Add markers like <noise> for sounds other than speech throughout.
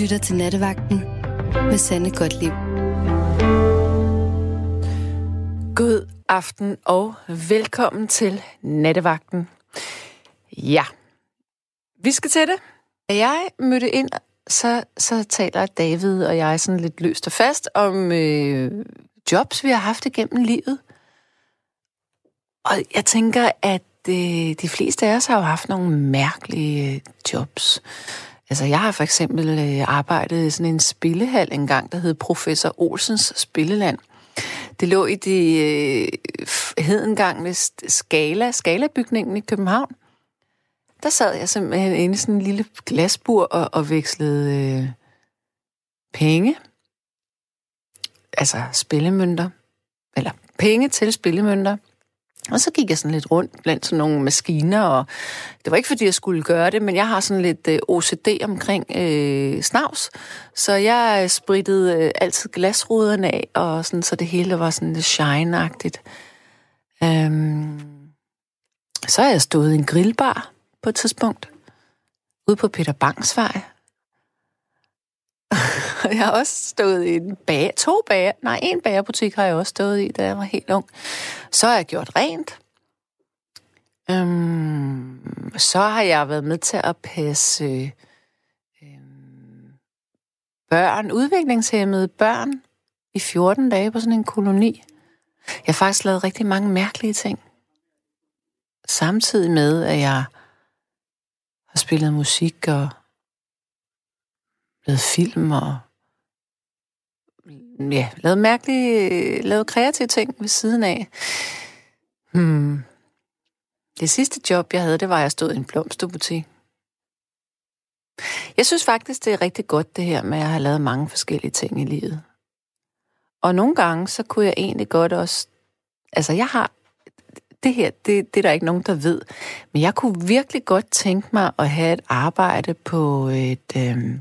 lytter til Nattevagten med Sande Godtlib. God aften og velkommen til Nattevagten. Ja, vi skal til det. Da jeg mødte ind, så, så taler David og jeg sådan lidt løst og fast om øh, jobs, vi har haft igennem livet. Og jeg tænker, at øh, de fleste af os har jo haft nogle mærkelige øh, jobs. Altså, jeg har for eksempel øh, arbejdet i sådan en spillehal engang, der hed Professor Olsens Spilleland. Det lå i det øh, hedengang med Skala, Skala-bygningen i København. Der sad jeg simpelthen inde i sådan en lille glasbur og, og vekslede øh, penge. Altså spillemønter. Eller penge til spillemønter. Og så gik jeg sådan lidt rundt blandt sådan nogle maskiner, og det var ikke fordi, jeg skulle gøre det, men jeg har sådan lidt øh, OCD omkring øh, snavs, så jeg øh, sprittede øh, altid glasruderne af, og sådan, så det hele var sådan lidt shine-agtigt. Øhm, så har jeg stået i en grillbar på et tidspunkt, ude på Peter Bangsvej. <laughs> jeg har også stået i en bag, to bager, nej, en bagerbutik har jeg også stået i, da jeg var helt ung. Så har jeg gjort rent. Øhm, så har jeg været med til at passe øhm, børn, udviklingshemmede børn, i 14 dage på sådan en koloni. Jeg har faktisk lavet rigtig mange mærkelige ting. Samtidig med, at jeg har spillet musik og lavet film og ja, lavet mærkelige, lavet kreative ting ved siden af. Hmm. Det sidste job, jeg havde, det var, at jeg stod i en blomsterbutik. Jeg synes faktisk, det er rigtig godt det her med at jeg har lavet mange forskellige ting i livet. Og nogle gange, så kunne jeg egentlig godt også... Altså, jeg har... Det her, det, det er der ikke nogen, der ved. Men jeg kunne virkelig godt tænke mig at have et arbejde på et, Øh,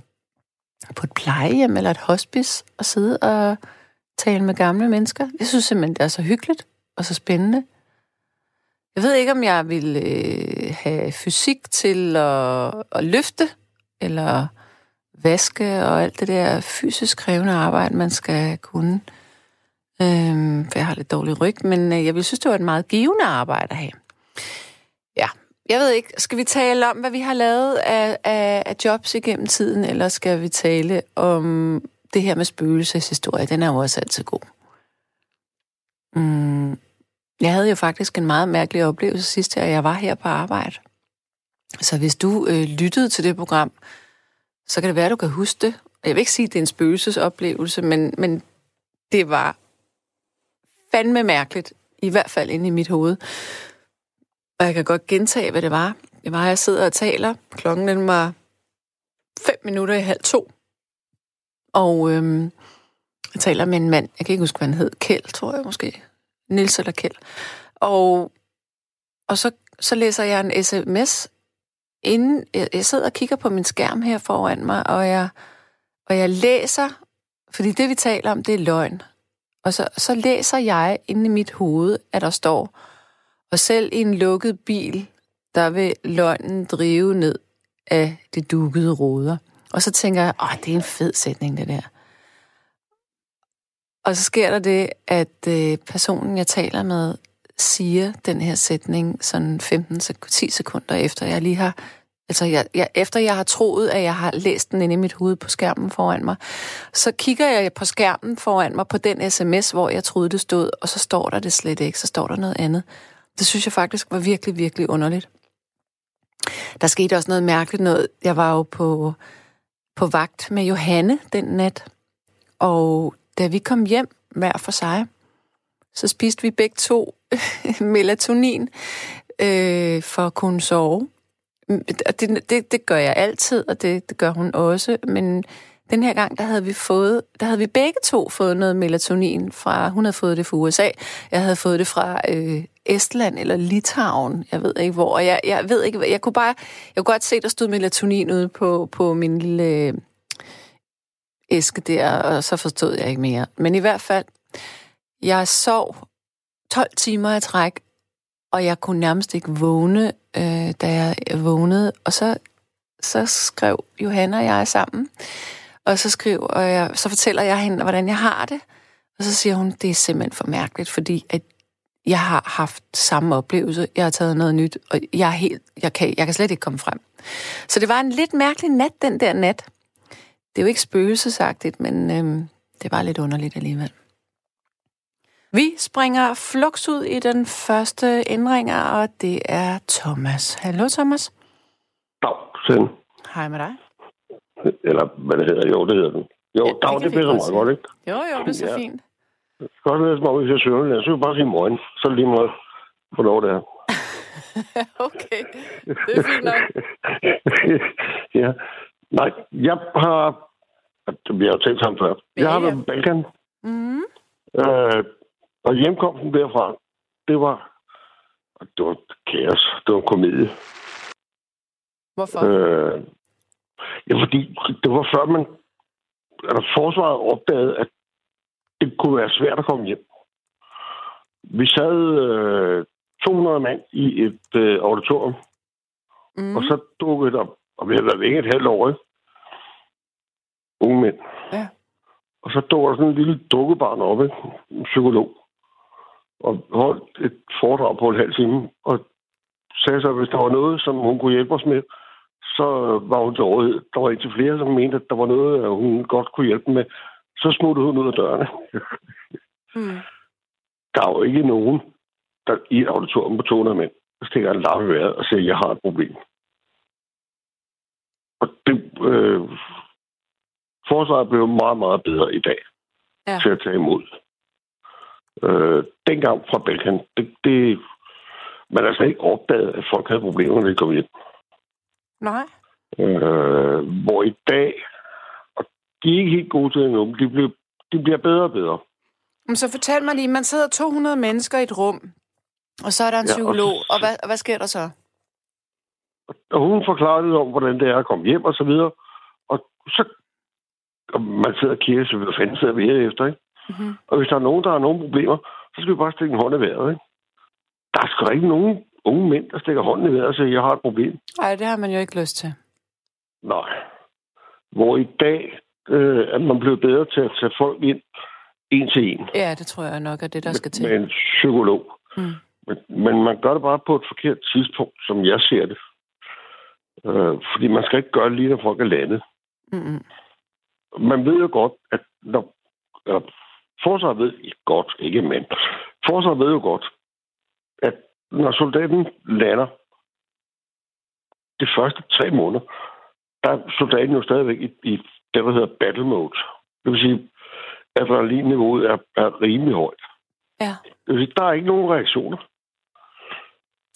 på et plejehjem eller et hospice og sidde og tale med gamle mennesker. Jeg synes simpelthen, det er så hyggeligt og så spændende. Jeg ved ikke, om jeg vil øh, have fysik til at, at løfte, eller vaske og alt det der fysisk krævende arbejde, man skal kunne. Øhm, for jeg har lidt dårlig ryg, men øh, jeg vil synes, det var et meget givende arbejde at have. Jeg ved ikke, skal vi tale om, hvad vi har lavet af, af, af jobs igennem tiden, eller skal vi tale om det her med spøgelseshistorie? Den er jo også altid god. Mm, jeg havde jo faktisk en meget mærkelig oplevelse sidste år, jeg var her på arbejde. Så hvis du øh, lyttede til det program, så kan det være, at du kan huske det. Jeg vil ikke sige, at det er en spøgelsesoplevelse, men, men det var fandme mærkeligt, i hvert fald inde i mit hoved. Og jeg kan godt gentage, hvad det var. Det var, at jeg sidder og taler. Klokken den var fem minutter i halv to. Og øhm, jeg taler med en mand, jeg kan ikke huske, hvad han hed. Kjeld, tror jeg måske. Nils eller Kjeld. Og, og så, så læser jeg en sms, inden jeg, jeg sidder og kigger på min skærm her foran mig, og jeg, og jeg læser, fordi det, vi taler om, det er løgn. Og så, så læser jeg inde i mit hoved, at der står, og selv i en lukket bil, der vil løgnen drive ned af de dukkede ruder. Og så tænker jeg, åh, det er en fed sætning, det der. Og så sker der det, at øh, personen, jeg taler med, siger den her sætning sådan 15-10 sekunder efter, jeg lige har Altså, jeg, jeg, efter jeg har troet, at jeg har læst den inde i mit hoved på skærmen foran mig, så kigger jeg på skærmen foran mig på den sms, hvor jeg troede, det stod, og så står der det slet ikke, så står der noget andet. Det synes jeg faktisk var virkelig, virkelig underligt. Der skete også noget mærkeligt noget. Jeg var jo på, på vagt med Johanne den nat, og da vi kom hjem hver for sig, så spiste vi begge to <laughs> melatonin øh, for at kunne sove. Mm, det, det, det gør jeg altid, og det, det gør hun også, men den her gang, der havde vi fået, der havde vi begge to fået noget melatonin fra, hun havde fået det fra USA, jeg havde fået det fra øh, Estland eller Litauen, jeg ved ikke hvor, og jeg, jeg ved ikke, jeg kunne bare, jeg kunne godt se, der stod melatonin ude på, på min lille øh, æske der, og så forstod jeg ikke mere. Men i hvert fald, jeg sov 12 timer i træk, og jeg kunne nærmest ikke vågne, øh, da jeg vågnede. Og så, så skrev Johanna og jeg sammen, og så skriver jeg, så fortæller jeg hende, hvordan jeg har det. Og så siger hun, det er simpelthen for mærkeligt, fordi at jeg har haft samme oplevelse. Jeg har taget noget nyt, og jeg, er helt, jeg, kan, jeg kan slet ikke komme frem. Så det var en lidt mærkelig nat, den der nat. Det er jo ikke spøgelsesagtigt, men øhm, det var lidt underligt alligevel. Vi springer flux ud i den første indringer, og det er Thomas. Hallo, Thomas. Dag, Send. Hej med dig. Eller hvad det hedder. Jo, det hedder den. Jo, Ja, dag, det vi bliver godt så meget godt, ikke? Jo, jo, det er så Ja. fint. Det skal også være som om, det. Så vil jeg bare sige morgen. Så lige meget, hvornår det er. <laughs> okay, det er fint nok. <laughs> ja. Nej, jeg har... Vi har jo talt sammen før. Jeg har været på Balkan. Mm. Øh, og hjemkomsten derfra, det var... Det var kaos. Det var komedie. Hvorfor? Øh, ja, fordi det var før man... Eller forsvaret opdagede, at det kunne være svært at komme hjem. Vi sad øh, 200 mand i et øh, auditorium, mm. og så dukkede der, og vi havde været væk et halvt år, ikke? Unge mænd. Ja. Og så dukker der sådan en lille dukkebarn op, ikke? En psykolog. Og holdt et foredrag på en halv time, og sagde så, at hvis der var noget, som hun kunne hjælpe os med, så var hun til rådighed. Der var indtil flere, som mente, at der var noget, hun godt kunne hjælpe med. Så smuttede hun ud af dørene. Mm. Der er jo ikke nogen, der i et auditorium på 200 mænd, der stikker en lappe i vejret og siger, at jeg har et problem. Og det, øh, forsvaret blev meget, meget bedre i dag Ja. til at tage imod. Øh, dengang fra Balkan, det, det, man har altså ikke opdaget, at folk havde problemer, når de kom hjem. Nej. Øh, hvor i dag, og de er ikke helt gode til det endnu, men de, bliver, de bliver bedre og bedre. Men så fortæl mig lige, man sidder 200 mennesker i et rum, og så er der en Ja, og psykolog, så- og hvad, og hvad sker der så? Og hun forklarer lidt om, hvordan det er at komme hjem og så videre. Og så og man sidder og kigger, så hvad fanden sidder vi her efter, ikke? Mm-hmm. Og hvis der er nogen, der har nogle problemer, så skal vi bare stikke en hånd i vejret, ikke? Der er sgu ikke nogen unge mænd, der stikker hånden i vejret og siger, jeg har et problem. Nej, det har man jo ikke lyst til. Nej. Hvor i dag øh, er man blevet bedre til at tage folk ind en til en Ja, det tror jeg nok er det, der skal til. med en psykolog. Mm. Men, men man gør det bare på et forkert tidspunkt, som jeg ser det. Øh, fordi man skal ikke gøre det lige, når folk er landet. Mm-hmm. man ved jo godt, at når øh, forsvaret ved ikke godt, ikke men, forsvaret ved jo godt, at når soldaten lander de første tre måneder, der er soldaten jo stadigvæk i, i det, der hedder battle mode. Det vil sige, at adrenalinniveauet er, er rimelig højt. Ja. Det vil sige, der er ikke nogen reaktioner.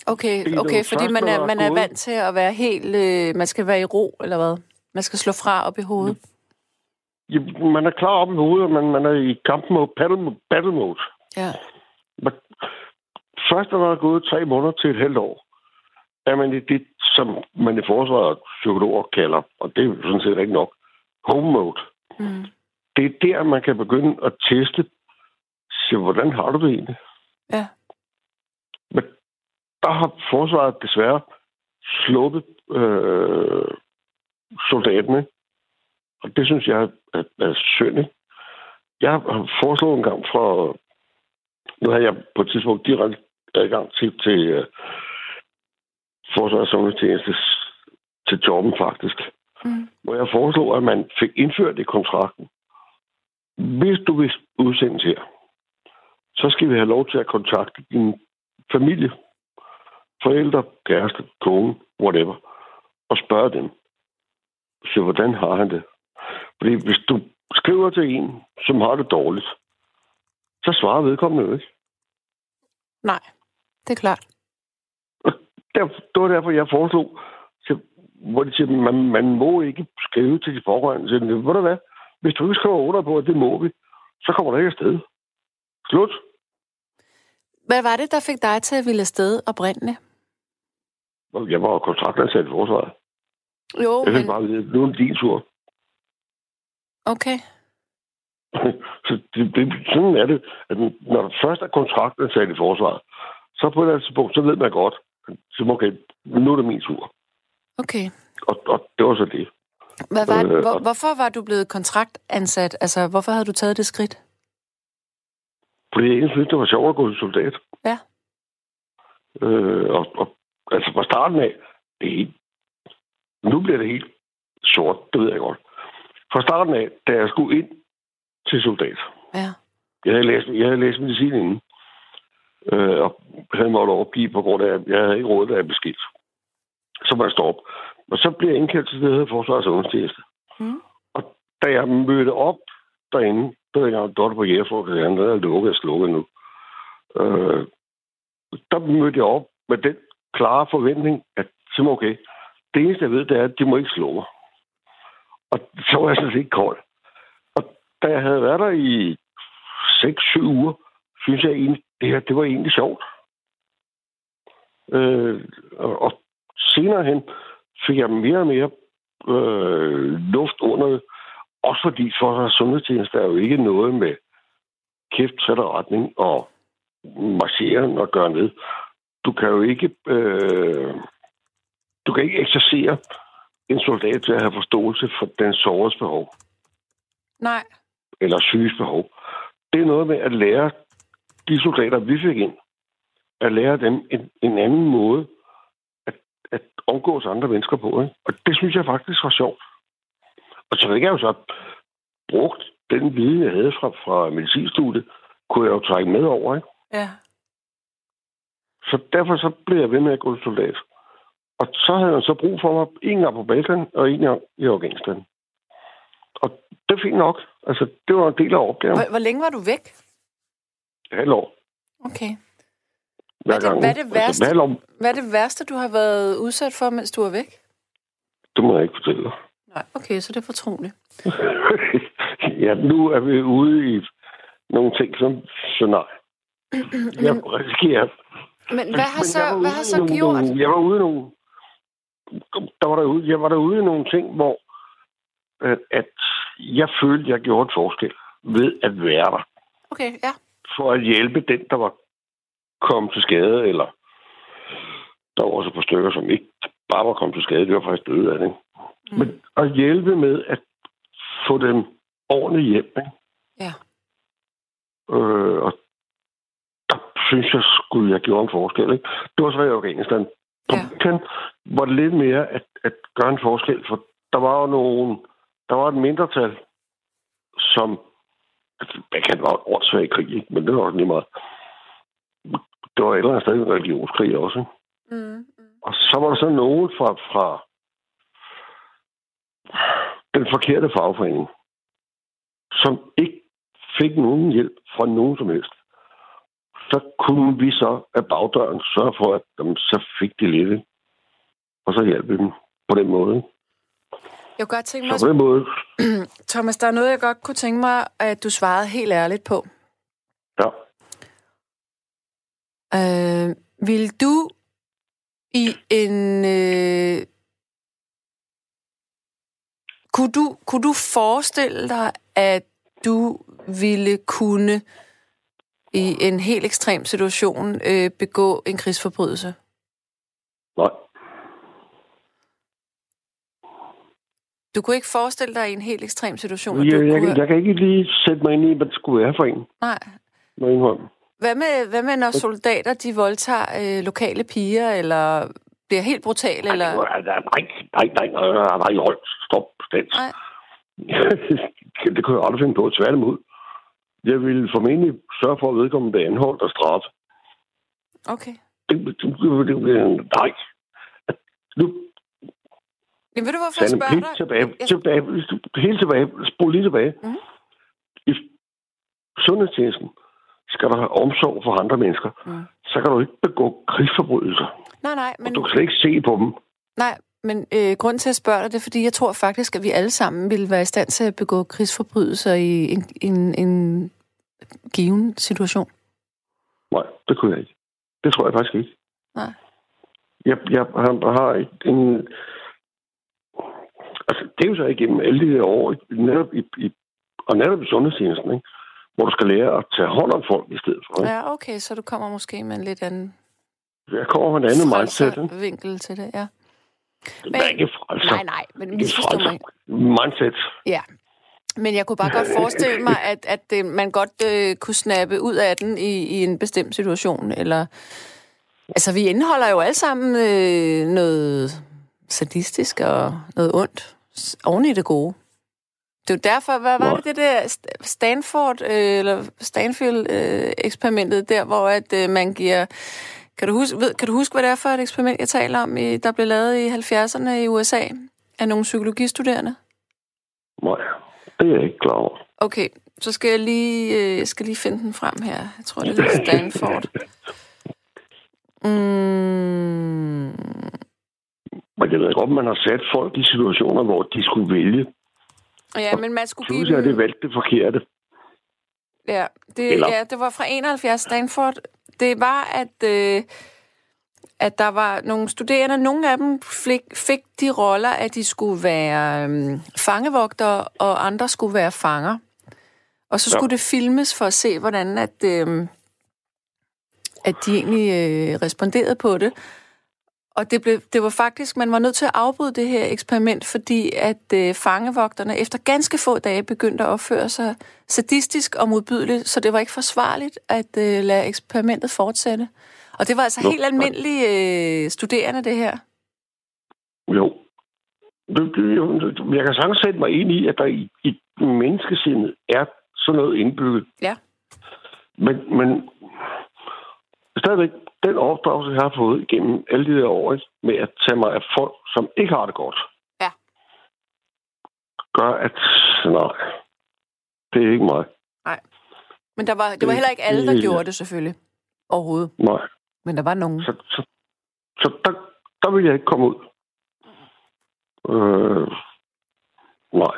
Okay, Det okay, fordi man er, man er vant til at være helt... Øh, man skal være i ro, eller hvad? Man skal slå fra op i hovedet. Ja, Man er klar op i hovedet, og man, man er i kamp mode, battle, battle mode. Ja. Men først når der er gået tre måneder til et halvt år, er man i det, som man i forsvaret psykologer kalder, og det er sådan set ikke nok, home mode. Mm. Det er der, man kan begynde at teste, se, hvordan har du det egentlig? Ja. Men der har forsvaret desværre sluppet øh, soldaterne, og det synes jeg er, er, er synd. Ikke? Jeg har foreslået en gang fra... Nu havde jeg på et tidspunkt direkte adgang til, til uh, Forsvarets Sundhedstjeneste til jobben faktisk. Mm. Hvor jeg foreslog, at man fik indført i kontrakten. Hvis du vil udsendes her, så skal vi have lov til at kontakte din familie, forældre, kæreste, kone, whatever, og spørge dem. Så hvordan har han det? Fordi hvis du skriver til en, som har det dårligt, så svarer vedkommende jo ikke. Nej, det er klart. <laughs> Der, det var derfor, jeg foreslog, så, hvor de siger, man, man må ikke skrive til de pårørende. Så, ved du hvad? Hvis du ikke skriver under på, at det må vi, så kommer der ikke afsted. Slut. Hvad var det, der fik dig til at ville afsted oprindeligt? Og Jeg var kontraktansat i forsvaret. Jo, Jeg fik men... bare vide, nu er det din tur. Okay. <laughs> så det, det, sådan er det, at når der først er kontraktansat i forsvaret, så på et eller andet tidspunkt, så ved man godt, så okay, nu er det min tur. Okay. Og, og det var så det. Hvad var, øh, hvor, hvorfor var du blevet kontraktansat? Altså, hvorfor havde du taget det skridt? Fordi jeg egentlig synes, det var sjovt at gå til soldat. Ja. Øh, og, og, altså fra starten af, det er helt, nu bliver det helt sort, det ved jeg godt. Fra starten af, da jeg skulle ind til soldat, Ja. jeg havde læst, jeg havde læst medicin inden, øh, og havde måttet opgive på grund af, at jeg havde ikke råd, da jeg blev skilt. Så må jeg stoppe. Og så blev jeg indkaldt til det, hedder Forsvars- og Ungdomstjeneste. Mm. Og da jeg mødte op derinde, der var jeg dot på Jægerforkassen, der er lukket og slukket nu. Øh, der mødte jeg op med den klare forventning, at så okay, det eneste, jeg ved, det er, at de må ikke slå mig. Og så var jeg sådan set ikke kold. Og da jeg havde været der i 6-7 uger, synes jeg egentlig, det her, det var egentlig sjovt. Øh, og, og senere hen fik jeg mere og mere øh, luft under det. Også fordi for sundhedstjeneste er jo ikke noget med kæft, sætter retning og marchere og gøre ned. Du kan jo ikke øh, du kan ikke eksercere en soldat til at have forståelse for den såres behov Nej. eller syges behov. Det er noget med at lære de soldater, vi fik ind, at lære dem en, en anden måde at, at omgås andre mennesker på. Ikke? Og det synes jeg faktisk var sjovt. Og så fik jeg jo så brugt den viden, jeg havde fra, fra medicinstudiet, kunne jeg jo trække med over. Ikke? Ja. Så derfor så blev jeg ved med at gå til soldat. Og så havde jeg så brug for mig en gang på Balkan og en gang i Afghanistan. Og det er fint nok. Altså, det var en del af opgaven. Hvor, hvor længe var du væk? Halv år. Okay. Hver Hvad er det- hvad er det værste? Altså, halv år, Hvad er det værste, du har været udsat for, mens du var væk? det må jeg ikke fortælle dig. Nej, okay, så det er fortroligt. <laughs> ja, nu er vi ude i nogle ting, som så nej. <clears throat> Jeg risikerer. Men hvad har Men så, hvad har så nogle, gjort? Nogle, jeg var ude i nogle... Der var derude, jeg var derude i nogle ting, hvor at, at jeg følte, jeg gjorde et forskel ved at være der. Okay, ja. For at hjælpe den, der var kommet til skade, eller der var også par stykker, som ikke bare var kommet til skade, det var faktisk døde af det. Mm. Men at hjælpe med at få dem ordentligt hjem. Ikke? Ja. Øh, og der synes jeg, skulle jeg gjorde en forskel. Ikke? Det var så i Afghanistan. På Ja. Balkan var det lidt mere at, at gøre en forskel, for der var jo nogle, der var et mindretal, som, Balkan var et åndssvagt krig, ikke? men det var også lige meget. Det var et eller andet sted en religionskrig også. Ikke? Mm. mm. Og så var der så nogen fra, fra den forkerte fagforening, som ikke fik nogen hjælp fra nogen som helst. Så kunne vi så af bagdøren sørge for, at jamen, så fik de lidt. Og så hjalp vi dem på den måde. Jeg kunne godt tænke mig, Så på den måde, <clears throat> Thomas, der er noget, jeg godt kunne tænke mig, at du svarede helt ærligt på. ja. Øh, vil du i en... Øh, kunne, du, kunne du forestille dig, at du ville kunne i en helt ekstrem situation øh, begå en krigsforbrydelse? Nej. Du kunne ikke forestille dig i en helt ekstrem situation, at Jeg, du jeg, kunne... jeg, kan ikke lige sætte mig ind i, hvad det skulle være for en. Nej. Må jeg indrømme. Hvad med, hvad med, når soldater de voldtager øh, lokale piger, eller bliver helt brutale, eller... Nej, nej, nej, nej, nej, nej, nej, nej, hold, stop, stans. Nej. <laughs> det kunne jeg aldrig finde på, tværtimod. Jeg ville formentlig sørge for, at vedkommende bliver anholdt og straffet. Okay. Det, det, det, det, det, nej. Nu Jamen, ved du, hvorfor jeg sande spørger helt dig? tilbage, Jeg- tilbage, helt tilbage, spol lige tilbage. Mhm. I sundhedstjenesten skal der have omsorg for andre mennesker. Mm. Så kan du ikke begå krigsforbrydelser. Nej, nej, Men... men, Du kan slet ikke se på dem. nej, men øh, grund til at spørge dig, det er, fordi jeg tror faktisk, at vi alle sammen ville være i stand til at begå krigsforbrydelser i en, en, en given situation. Nej, det kunne jeg ikke. Det tror jeg faktisk ikke. Nej. Jeg, jeg har, har en... Altså, det er jo så igennem alle de her år, netop i, i, og netop i sundhedstjenesten, ikke? hvor du skal lære at tage hånd om folk i stedet for. Ikke? Ja, okay, så du kommer måske med en lidt anden Jeg kommer med en anden mindset. Vinkel til det, ja. Men, det er ikke frelser. Nej, nej, men misforstå mig. Mindset. Ja, men jeg kunne bare godt forestille mig, at, at det, man godt øh, kunne snappe ud af den i, i en bestemt situation. Eller, altså, vi indeholder jo alle sammen øh, noget sadistisk og noget ondt oven i det gode. Det er jo derfor, hvad var det det der Stanford, øh, eller Stanfield-eksperimentet, øh, der hvor at øh, man giver... Kan du, huske, ved, kan du huske, hvad det er for et eksperiment, jeg taler om, i, der blev lavet i 70'erne i USA af nogle psykologistuderende? Nej, det er jeg ikke klar over. Okay, så skal jeg lige, øh, skal lige finde den frem her. Jeg tror, det er <laughs> Stanford. Mm. Men jeg ved om man har sat folk i situationer, hvor de skulle vælge Ja, men man skulle give dem... det valgte det forkerte. Ja det, ja, det var fra 71 Stanford. Det var, at, øh, at der var nogle studerende, nogle af dem fik, fik de roller, at de skulle være øh, fangevogtere, og andre skulle være fanger. Og så skulle ja. det filmes for at se, hvordan at, øh, at de egentlig øh, responderede på det. Og det, blev, det var faktisk, man var nødt til at afbryde det her eksperiment, fordi at øh, fangevogterne efter ganske få dage begyndte at opføre sig sadistisk og modbydeligt, så det var ikke forsvarligt at øh, lade eksperimentet fortsætte. Og det var altså jo, helt almindelige øh, studerende, det her. Jo. Jeg kan sagtens sætte mig ind i, at der i, i menneskesindet er sådan noget indbygget. Ja. Men, men stadigvæk, den opdragelse, jeg har fået igennem alle de der år, med at tage mig af folk, som ikke har det godt, ja. gør, at nej, det er ikke mig. Nej. Men der var, det var heller ikke alle, der gjorde det, selvfølgelig. Overhovedet. Nej. Men der var nogen. Så, så, så der, der vil jeg ikke komme ud. Øh, nej.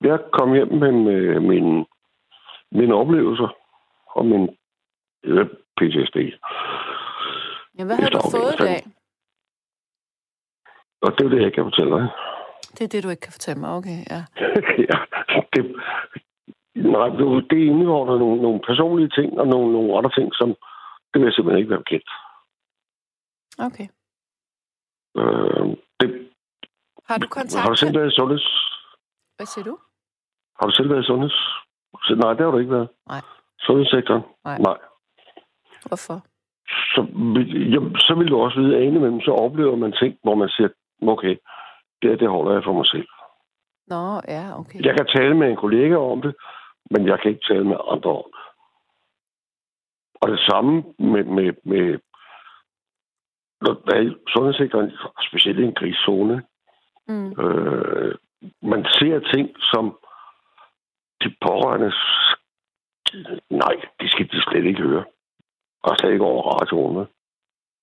Jeg kom hjem med, med mine, mine oplevelser og min PTSD. Ja, hvad har du fået i dag? Og det er det, jeg kan fortælle dig. Det er det, du ikke kan fortælle mig, okay, ja. <laughs> ja, det, nej, det indeholder nogle, nogle personlige ting og nogle, nogle andre ting, som det vil jeg simpelthen ikke være bekendt. Okay. Øh, det, har du kontakt Har du selv været i sundheds... Hvad siger du? Har du selv været i sundheds... Nej, det har du ikke været. Nej. Sundhedssektoren? Nej. Nej. Hvorfor? Så, ja, så vil du også vide, at indimellem så oplever man ting, hvor man siger, okay, det, det holder jeg for mig selv. Nå, ja, okay. Jeg kan tale med en kollega om det, men jeg kan ikke tale med andre om det. Og det samme med, med, med sundhedssektoren, specielt i en krigszone, mm. øh, man ser ting, som de pårørende, nej, det skal de slet ikke høre og slet ikke over radioen.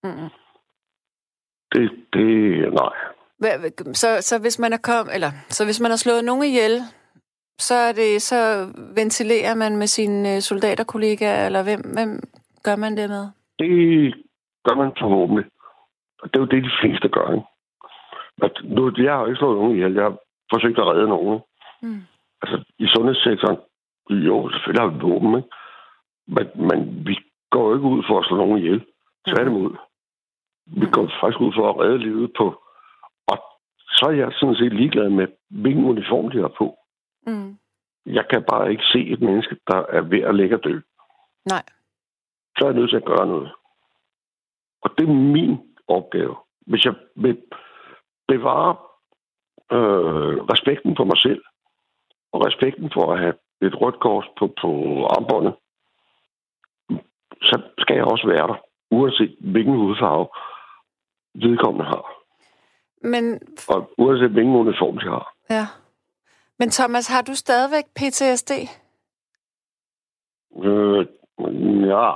Mm. Det, det, nej. Så, så hvis man er kom, eller så hvis man har slået nogen ihjel, så er det så ventilerer man med sine øh, soldaterkollegaer, eller hvem, hvem gør man det med? Det gør man forhåbentlig. Og det er jo det, de fleste gør. Ikke? At nu, jeg har jo ikke slået nogen ihjel. Jeg har forsøgt at redde nogen. Mm. Altså, i sundhedssektoren, jo, selvfølgelig har vi våben, ikke? Men, men vi går jo ikke ud for at slå nogen ihjel. Tværtimod. Vi går faktisk ud for at redde livet på. Og så er jeg sådan set ligeglad med, hvilken uniform de har på. Mm. Jeg kan bare ikke se et menneske, der er ved at lægge dø. Nej. Så er jeg nødt til at gøre noget. Og det er min opgave. Hvis jeg vil bevare øh, respekten for mig selv, og respekten for at have et rødt kors på, på armbåndet, så skal jeg også være der, uanset hvilken hudfarve vedkommende har. Men... Og uanset hvilken uniform de har. Ja. Men Thomas, har du stadigvæk PTSD? Øh, ja.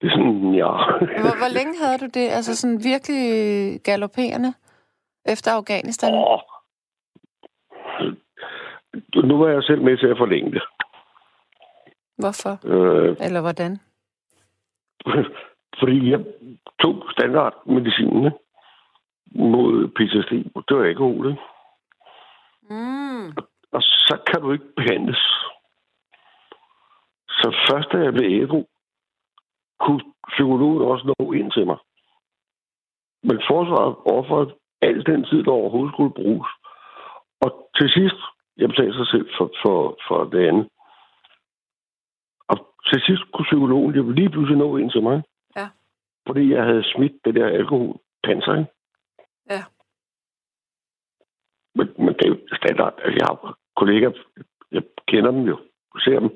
Det er sådan, ja. hvor, hvor længe havde du det? Altså sådan virkelig galopperende efter Afghanistan? Oh. Nu var jeg selv med til at forlænge det. Hvorfor? Øh, Eller hvordan? <laughs> Fordi jeg tog standardmedicinen mod PTSD, og det var ikke roligt. Mm. Og så kan du ikke behandles. Så først da jeg blev ædru, kunne psykologen også nå ind til mig. Men forsvaret offrede al den tid, der overhovedet skulle bruges. Og til sidst, jeg betalte sig selv for, for, for det andet. Til sidst kunne psykologen jo lige pludselig nå ind til mig. Ja. Fordi jeg havde smidt det der alkoholpanser, ikke? Ja. Men, men det er jo standard. Altså, jeg har kollegaer, jeg kender dem jo, ser dem,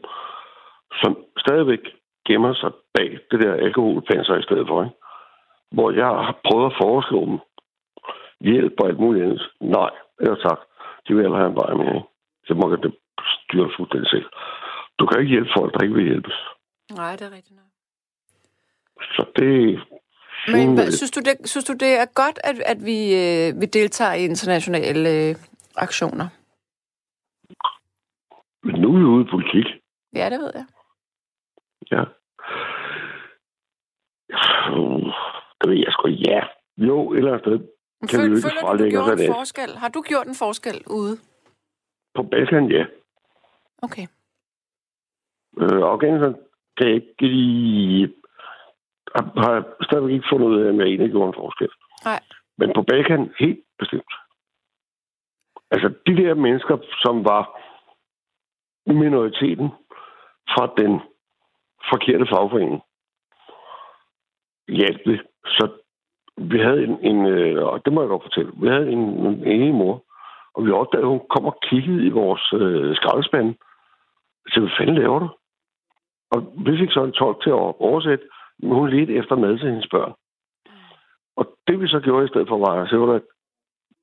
som stadigvæk gemmer sig bag det der alkoholpanser i stedet for, ikke? Hvor jeg har prøvet at foreslå dem hjælp og alt muligt andet. Nej, eller tak. De vil have en vej med, ikke? Så må det styre fuldstændig selv. Du kan ikke hjælpe folk, der ikke vil hjælpes. Nej, det er rigtigt nok. Så det... Men hvad, synes, du det, synes du, det er godt, at, at vi, øh, vi deltager i internationale øh, aktioner? Men nu er vi ude i politik. Ja, det ved jeg. Ja. Det ved jeg sgu ja. Jo, eller sted. Kan vi jo Føl, ikke føler du, du af gjorde en forskel? Har du gjort en forskel ude? På Balkan, ja. Okay. Øh, Afghanistan kan jeg ikke lige... Har, har stadigvæk ikke fundet ud af, om jeg egentlig gjorde en forskel. Nej. Men på Balkan, helt bestemt. Altså, de der mennesker, som var minoriteten fra den forkerte fagforening, hjalp det. Så vi havde en, en øh, og det må jeg godt fortælle, vi havde en, en enig mor, og vi opdagede, at hun kom og kiggede i vores øh, skraldespande. Så hvad fanden laver du? Og vi fik så en tolk til at oversætte, men hun ledte efter mad til hendes børn. Og det vi så gjorde i stedet for var, at sige, at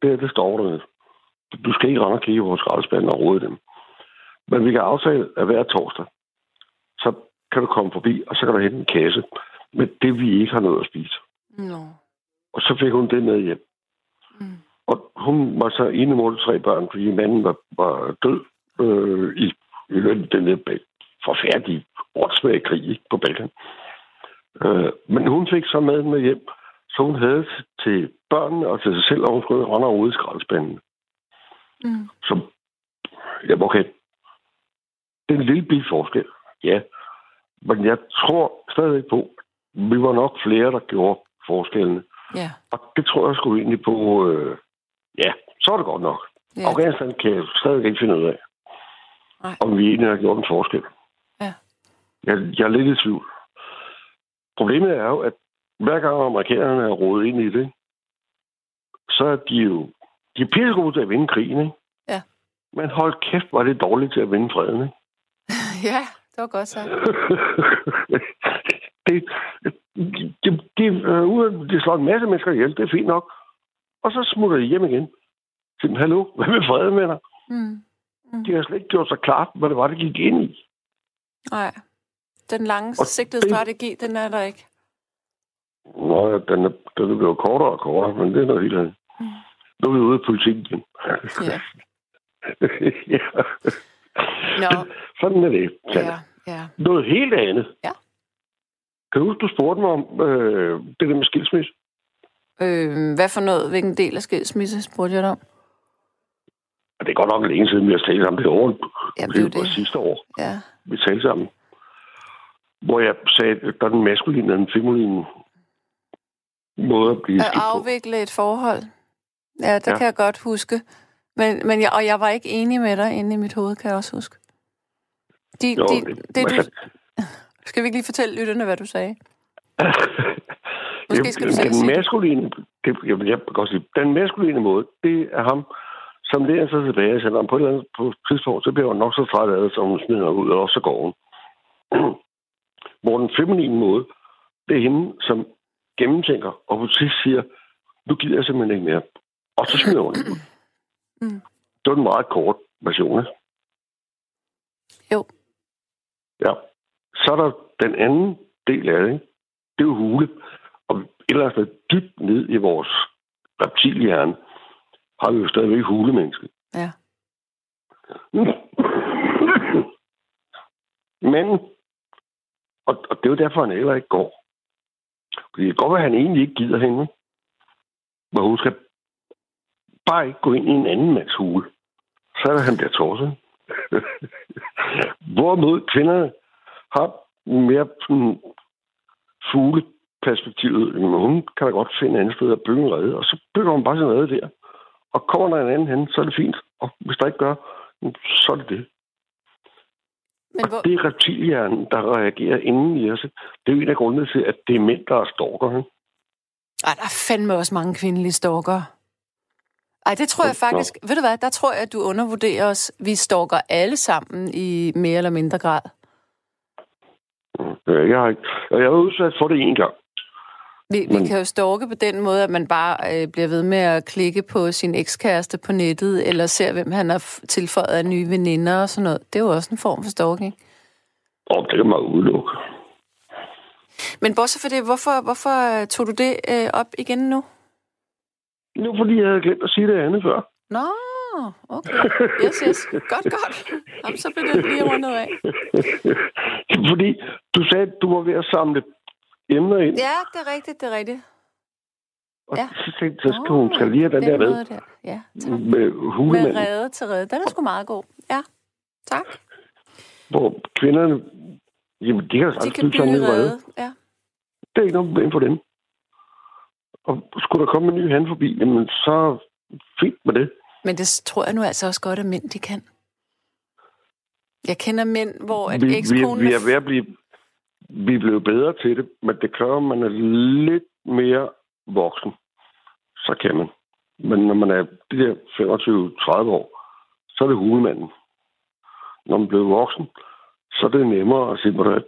det her, det står der. Du skal ikke rende og kigge i vores skraldespande og rode dem. Men vi kan aftale, at hver torsdag, så kan du komme forbi, og så kan du hente en kasse med det, vi ikke har noget at spise. Nå. Og så fik hun det med hjem. Mm. Og hun var så ene mod tre børn, fordi manden var, var død øh, i, i den der forfærdelige åndssvage krig på Balkan. Øh, men hun fik så maden med hjem, så hun havde til børnene og til sig selv, og hun skulle rende over i skraldespanden. Mm. Så, ja, okay. Det er en lille bil forskel, ja. Men jeg tror stadigvæk på, at vi var nok flere, der gjorde forskellene. Ja. Og det tror jeg sgu egentlig på, øh, ja, så er det godt nok. Ja. Afghanistan kan jeg stadig ikke finde ud af, Nej. om vi egentlig har gjort en forskel. Jeg, jeg er lidt i tvivl. Problemet er jo, at hver gang amerikanerne er rodet ind i det, så er de jo de er pisse til at vinde krigen, ikke? Ja. Men hold kæft, var det dårligt til at vinde freden, ikke? <laughs> ja, det var godt sagt. <laughs> det, det, det, øh, det slår en masse mennesker ihjel, det er fint nok. Og så smutter de hjem igen. Siger, hallo, hvad med freden, venner? Mm. De har slet ikke gjort sig klart, hvad det var, det gik ind i. Nej. Den lange sigtede det- strategi, den er der ikke. Nå, ja, den er, den er blevet kortere og kortere, men det er noget helt andet. Mm. Nu er vi ude i politik igen. Ja. <laughs> ja. Nå, Sådan er det. ja, ja. Noget helt andet. Ja. Kan du huske, du spurgte mig om øh, det der med skilsmisse? Øh, hvad for noget? Hvilken del af skilsmisse spurgte jeg dig om? Det er godt nok længe siden, vi har talt sammen. Det er over Jamen, det det var det. sidste år, Ja. vi talte sammen. Hvor jeg sagde, at der er den maskuline og den feminine måde at blive At skilt på. afvikle et forhold. Ja, det ja. Kan jeg godt huske. Men, men jeg, og jeg var ikke enig med dig inde i mit hoved, kan jeg også huske. De, Jo, de, det- det, du, <laughs> skal vi ikke lige fortælle lytterne, hvad du sagde? <laughs> Måske skal du selv den det. maskuline, det, jeg, jeg kan godt sige, den maskuline måde, det er ham, som lærer sig tilbage, og selvom på et eller andet på tidspunkt, så bliver hun nok så træt af det, så hun smider ud, og så går hun. <clears throat> Hvor den feminine måde, det er hende, som gennemtænker, og på sidst siger, nu gider jeg simpelthen ikke mere. Og så smider hun ud. <clears throat> Mm. Det var en meget kort version, ikke? Jo. Ja. Så er der den anden del af det, ikke? Det er jo hule. Og et eller sted dybt ned i vores reptilhjerne, har vi jo stadigvæk hulemenneske. Ja. Men, og, og det er jo derfor, han heller ikke går. Fordi det kan godt være, at han egentlig ikke gider hende. Men hun skal bare ikke gå ind i en anden mands hule. Så er det, han bliver torset. <laughs> Hvorimod kvinderne har mere sådan fugleperspektivet. Men hun kan da godt finde et andet sted at bygge en redde, og så bygger hun bare sin redde der. Og kommer der en anden hen, så er det fint. Og hvis der ikke gør, så er det det. Men hvor... Og det er reptilhjernen, der reagerer inden i os. Det er jo en af grundene til, at det er mænd, der er stalker. Ej, der er fandme også mange kvindelige stalker. Ej, det tror jeg faktisk... Nå. Ved du hvad, der tror jeg, at du undervurderer os. Vi stalker alle sammen i mere eller mindre grad. Jeg har, jeg har udsat for det en gang. Vi, Men... vi kan jo stalke på den måde, at man bare øh, bliver ved med at klikke på sin ekskæreste på nettet, eller ser, hvem han har tilføjet af nye veninder og sådan noget. Det er jo også en form for stalking. Og det kan man udelukke. Men bortset for det, hvorfor, hvorfor øh, tog du det øh, op igen nu? Nu fordi jeg havde glemt at sige det andet før. Nå, okay. Yes, yes. Godt, godt. Jamen, så blev det lige rundet af. <laughs> fordi du sagde, at du var ved at samle emner ind. Ja, det er rigtigt, det er rigtigt. Og ja. så tænkte så skal hun tage lige den, den der ved. Der. Ja, tak. Med hulemanden. Med redde til redde. Den er sgu meget god. Ja, tak. Hvor kvinderne, jamen de kan de kan bygge redde. Ja. Det er ikke noget problem for dem. Og skulle der komme en ny hand forbi, jamen så fint med det. Men det tror jeg nu altså også godt, at mænd de kan. Jeg kender mænd, hvor at vi, ekskonen... Vi, vi er ved at blive... Vi er blevet bedre til det, men det kræver, at man er lidt mere voksen. Så kan man. Men når man er de der 25-30 år, så er det hulemanden. Når man bliver voksen, så er det nemmere at sige, at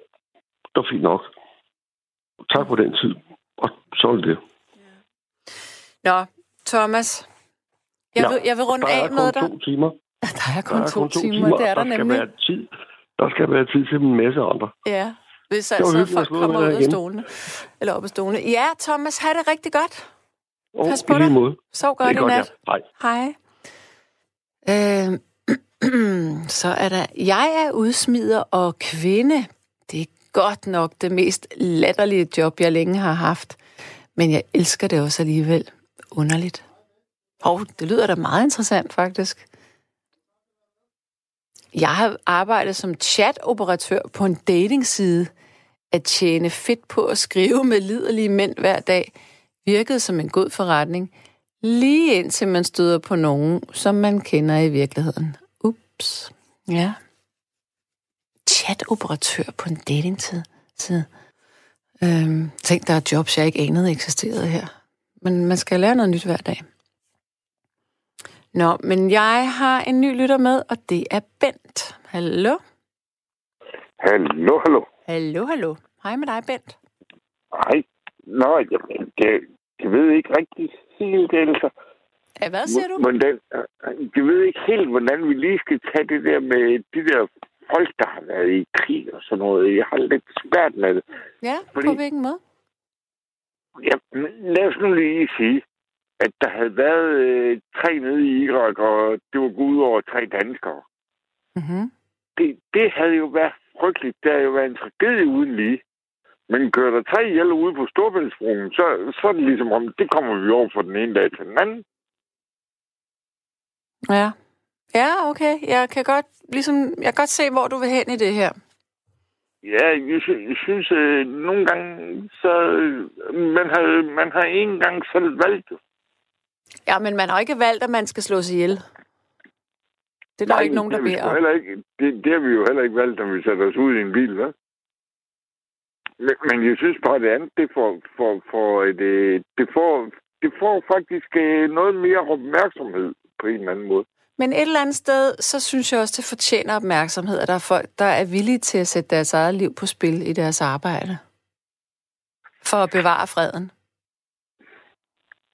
det er fint nok. Tak for den tid. Og så er det. Nå, Thomas. Jeg, ja, vil, jeg vil runde af med dig. Der er kun to timer. Der er kun, der er to, kun to timer, timer, det er der, der nemlig. Være tid. Der skal være tid til en masse andre. Ja, hvis altså folk kommer ud af stolene. Eller op af stolene. Ja, Thomas, have det rigtig godt. Oh, Pas på dig. Måde. Sov godt i godt, nat. Ja. Hej. Hej. Øh, <clears throat> så er der, jeg er udsmider og kvinde. Det er godt nok det mest latterlige job, jeg længe har haft. Men jeg elsker det også alligevel. Underligt. Og det lyder da meget interessant, faktisk. Jeg har arbejdet som chatoperatør på en datingside. At tjene fedt på at skrive med liderlige mænd hver dag virkede som en god forretning, lige indtil man støder på nogen, som man kender i virkeligheden. Ups. Ja. Chatoperatør på en datingside. Øhm, tænk, der er jobs, jeg ikke anede eksisterede her. Men man skal lære noget nyt hver dag. Nå, men jeg har en ny lytter med, og det er Bent. Hallo? Hallo, hallo. Hallo, hallo. Hej med dig, Bent. Hej. Nå, jeg, jeg, jeg ved ikke rigtig helt, altså. Ja, hvad siger du? Hvordan, jeg ved ikke helt, hvordan vi lige skal tage det der med de der folk, der har været i krig og sådan noget. Jeg har lidt svært med det. Ja, Fordi, på hvilken måde? Ja, lad os nu lige sige, at der havde været øh, tre nede i Irak, og det var gået ud over tre danskere. Mm-hmm. Det, det havde jo været frygteligt. Det havde jo været en tragedie uden lige. Men kører der tre ihjel ude på Storbæltsbroen, så, så er det ligesom om, det kommer vi over fra den ene dag til den anden. Ja. Ja, okay. Jeg kan godt, ligesom, jeg kan godt se, hvor du vil hen i det her. Ja, jeg, synes, jeg synes øh, nogle gange, så man har, man har en gang selv valgt Ja, men man har ikke valgt, at man skal slås ihjel. Det er der ikke nogen, der beder Heller ikke, det, det har vi jo heller ikke valgt, når vi sætter os ud i en bil, hvad? Men, men jeg synes bare, det andet, det får, for, for et, det får, det får faktisk øh, noget mere opmærksomhed på en eller anden måde. Men et eller andet sted, så synes jeg også, det fortjener opmærksomhed, at der er folk, der er villige til at sætte deres eget liv på spil i deres arbejde. For at bevare freden.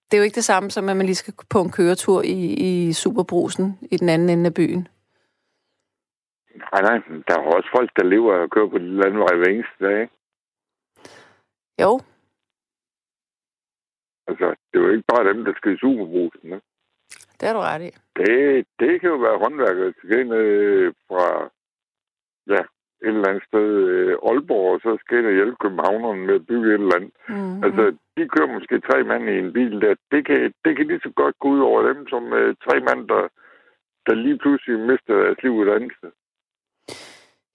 Det er jo ikke det samme som, at man lige skal på en køretur i, i Superbrusen i den anden ende af byen. Nej, nej. Der er også folk, der lever og kører på den landvej hver eneste dag, ikke? Jo. Altså, det er jo ikke bare dem, der skal i Superbrusen, ikke? Det har du ret i. Det, det kan jo være håndværket til gengæld fra ja, et eller andet sted øh, Aalborg, og så skal jeg hjælpe københavnerne med at bygge et eller andet. Mm-hmm. Altså, de kører måske tre mand i en bil der. Det kan, det kan lige så godt gå ud over dem, som øh, tre mand, der, der lige pludselig mister deres liv et andet sted.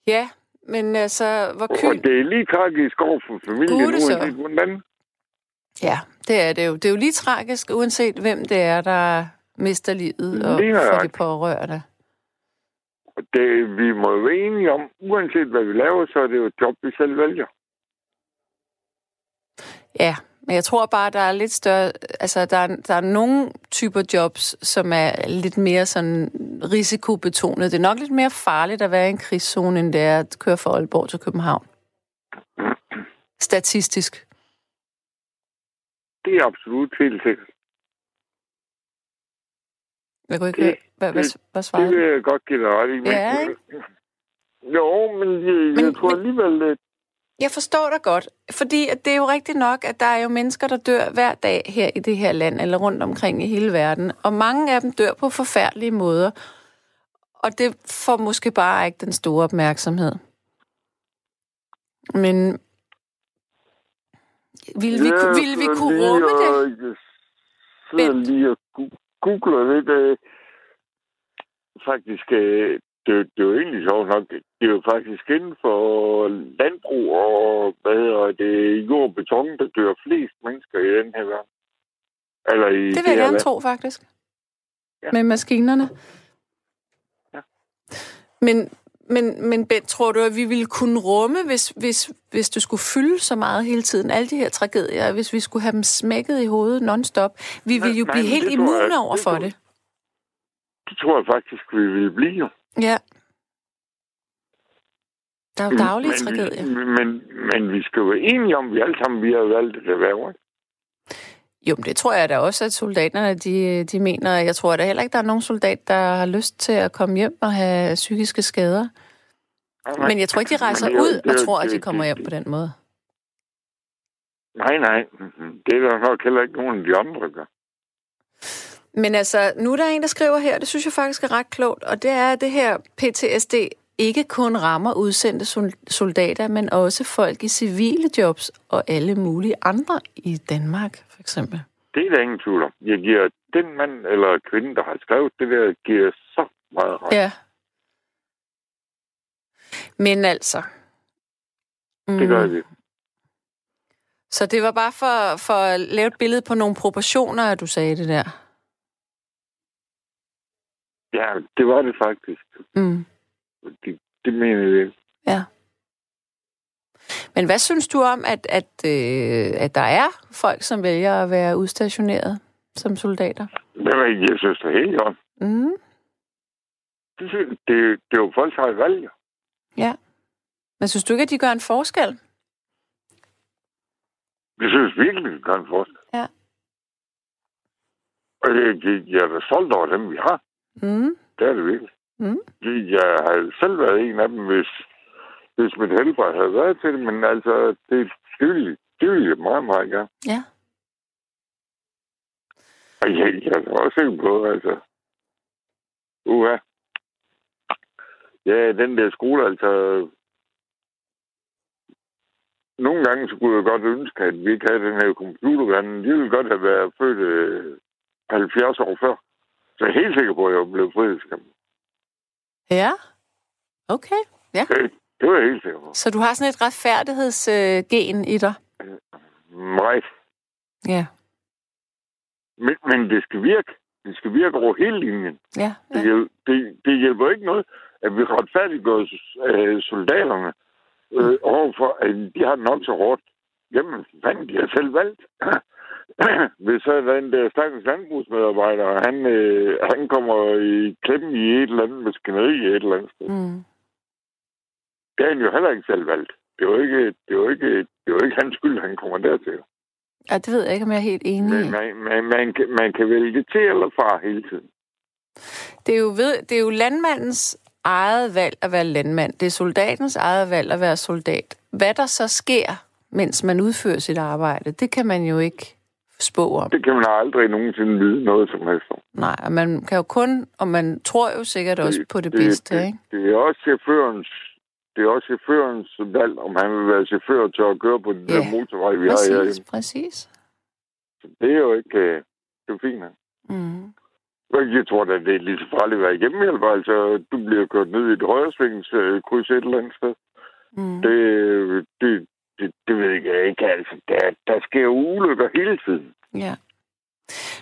Ja, men altså, hvor kyn... Og det er lige tragisk over for familien, uanset hvordan. Ja, det er det jo. Det er jo lige tragisk, uanset hvem det er, der mister livet og for de pårørte. Det, vi må være enige om, uanset hvad vi laver, så er det jo et job, vi selv vælger. Ja, men jeg tror bare, der er lidt større... Altså, der er, der er nogle typer jobs, som er lidt mere sådan risikobetonet. Det er nok lidt mere farligt at være i en krigszone, end det er at køre fra Aalborg til København. Statistisk. Det er absolut helt sikkert. Jeg kunne ikke det, hvad, hvad, hvad svarede Det vil jeg godt give dig ret i. Men, ja, ikke? Jo, men jeg, men, jeg tror alligevel, at jeg forstår dig godt, fordi det er jo rigtigt nok, at der er jo mennesker, der dør hver dag her i det her land, eller rundt omkring i hele verden, og mange af dem dør på forfærdelige måder, og det får måske bare ikke den store opmærksomhed. Men vil vi, ja, vil vi kunne rumme det? Jeg lige og googler lidt. Øh, faktisk, øh, det, det er jo egentlig sjovt nok. Det er jo faktisk inden for landbrug og hvad hedder det, jord og beton, der dør flest mennesker i den her verden. Eller i det vil jeg gerne land. tro, faktisk. Ja. Med maskinerne. Ja. Men, men, men Bent, tror du, at vi ville kunne rumme, hvis, hvis, hvis du skulle fylde så meget hele tiden, alle de her tragedier, hvis vi skulle have dem smækket i hovedet non-stop? Vi ville jo nej, blive helt immune over for det. Det tror jeg faktisk, vi ville blive. Ja. Der er jo daglige men, tragedier. Men, men vi skal jo være enige om, at vi alle sammen vi har valgt det erhverv. Jo, men det tror jeg da også, at soldaterne de, de mener. Jeg tror da heller ikke, der er nogen soldat, der har lyst til at komme hjem og have psykiske skader. Nej, men jeg tror ikke, de rejser det, ud det, og tror, det, at de kommer hjem på den måde. Nej, nej. Det er der nok heller ikke nogen af de andre, gør. Men altså, nu er der en, der skriver her, det synes jeg faktisk er ret klogt, og det er, det her PTSD ikke kun rammer udsendte soldater, men også folk i civile jobs og alle mulige andre i Danmark, for eksempel. Det er der ingen tvivl om. Jeg giver den mand eller kvinde, der har skrevet det der, giver så meget ret. Ja. Men altså... Mm, det gør det. Så det var bare for, for at lave et billede på nogle proportioner, at du sagde det der? Ja, det var det faktisk. Mm. Det, det mener jeg. Ja. Men hvad synes du om, at, at, øh, at der er folk, som vælger at være udstationeret som soldater? Jamen, jeg synes det helt godt. Mm. Det, det, det er jo folk, der har valg. Ja. Men synes du ikke, at de gør en forskel? Jeg synes virkelig, de gør en forskel. Ja. Og jeg, jeg, jeg er da stolt over dem, vi har. Mm. Det er det virkelig. Mm. Jeg har selv været en af dem, hvis, hvis mit helbred havde været til det, men altså, det, det, vil, det vil jeg meget, meget gerne. Ja. Og jeg, jeg er også sikker på, altså, uha. Ja, den der skole, altså, nogle gange så kunne jeg godt ønske, at vi ikke havde den her computervand. De ville godt have været født 70 øh, år før. Så jeg er helt sikker på, at jeg blev frihedskæmper. Ja, okay. Ja. Det, det var jeg helt sikker på. Så du har sådan et retfærdighedsgen øh, i dig? Right. Ja. Men, men det skal virke. Det skal virke over hele linjen. Ja, ja. Det, hjælper, det, det hjælper ikke noget, at vi retfærdiggør øh, soldaterne øh, overfor, at de har nok så hårdt. Jamen, hvad de har selv valgt. Hvis så den der stakkels landbrugsmedarbejder, han, øh, han kommer i klemme i et eller andet maskineri et eller andet sted. Mm. Det er han jo heller ikke selv valgt. Det er jo ikke, det er jo ikke, det er jo ikke hans skyld, han kommer dertil. Ja, det ved jeg ikke, om jeg er helt enig Men man, man, man, kan, man kan vælge til eller fra hele tiden. Det er, jo ved, det er jo landmandens eget valg at være landmand. Det er soldatens eget valg at være soldat. Hvad der så sker, mens man udfører sit arbejde, det kan man jo ikke spå om. Det kan man aldrig nogensinde vide noget som helst om. Nej, og man kan jo kun, og man tror jo sikkert det, også på det, det bedste, det, ikke? Det er også chaufførens det er også chaufførens valg, om han vil være chauffør til at køre på den ja, der motorvej, vi præcis, har her. Præcis, Så det er jo ikke... Øh, det er fint. Mm. Jeg tror da, det er lige så farligt at være hjemmehjælper. Altså, du bliver kørt ned i et højresvingskryds et eller andet sted. Mm. Det, det, det, det ved jeg ikke. Altså, der, der sker ulykker hele tiden. Ja.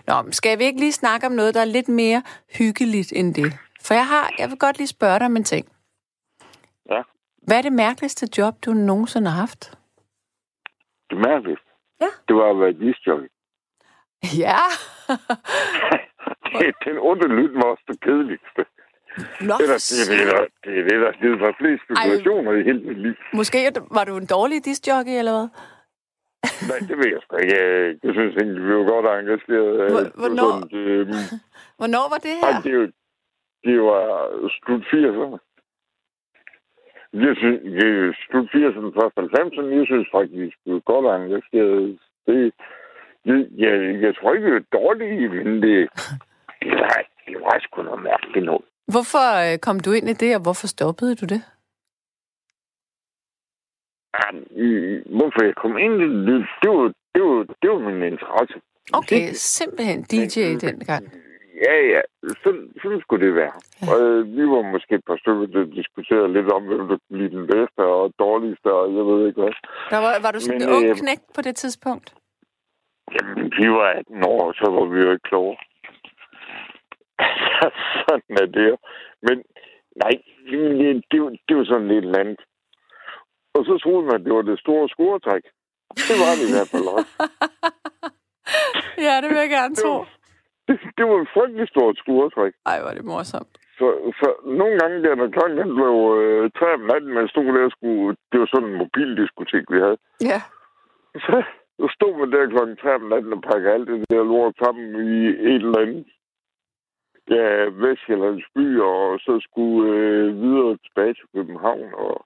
Nå, skal vi ikke lige snakke om noget, der er lidt mere hyggeligt end det? For jeg har, jeg vil godt lige spørge dig om en ting. Ja. Hvad er det mærkeligste job, du nogensinde har haft? Det mærkeligt. Ja. Det var at være disjockey. Ja. <laughs> det, den onde lyd var også det kedeligste. Nå, Det er, det, er det, der, det er det, der givet mig flest spekulationer i hele mit liv. Måske var du en dårlig discjockey, eller hvad? Nej, det ved jeg sgu ikke. Jeg, jeg synes egentlig, vi var godt engageret. øh, hvornår? Sådan, øh, <laughs> Hvornår var det ej, her? det, er jo, det var slut 80'erne. Jeg synes, det er slut 80'erne, først 90'erne. Jeg synes faktisk, vi var godt engageret. Det, det, jeg, jeg tror ikke, vi var dårlige, men det, <laughs> det, var, det var sgu noget mærkeligt noget. Hvorfor øh, kom du ind i det, og hvorfor stoppede du det? Ja, mm, Hvorfor jeg kom ind i det, det var, det var, det var min interesse. Okay, simpelthen DJ dengang. Ja, ja. Sådan, sådan skulle det være. Ja. Og øh, vi var måske et par stykker, der diskuterede lidt om, hvem der kunne blive den bedste og dårligste, og jeg ved ikke hvad. Der var, var du sådan Men, en ung øh, knæk på det tidspunkt? Jamen, vi var 18 år, så var vi jo ikke klogere. Sådan er det jo. Men nej, det, det, var- det var sådan lidt andet. Og så troede man, at det var det store scoretræk. Det var det i hvert fald også. <laughs> ja, det vil jeg gerne tro. var, det, det var et frygtelig stort scoretræk. Ej, hvor er det morsomt. Så, så nogle gange, der når klokken den blev øh, tre om natten, man stod der og skulle... Det var sådan en mobildiskotek, vi havde. Ja. Så, så stod man der klokken tre om natten og pakkede alt det der lort sammen i et eller andet ja, Vestjyllands by, og så skulle øh, videre tilbage til København og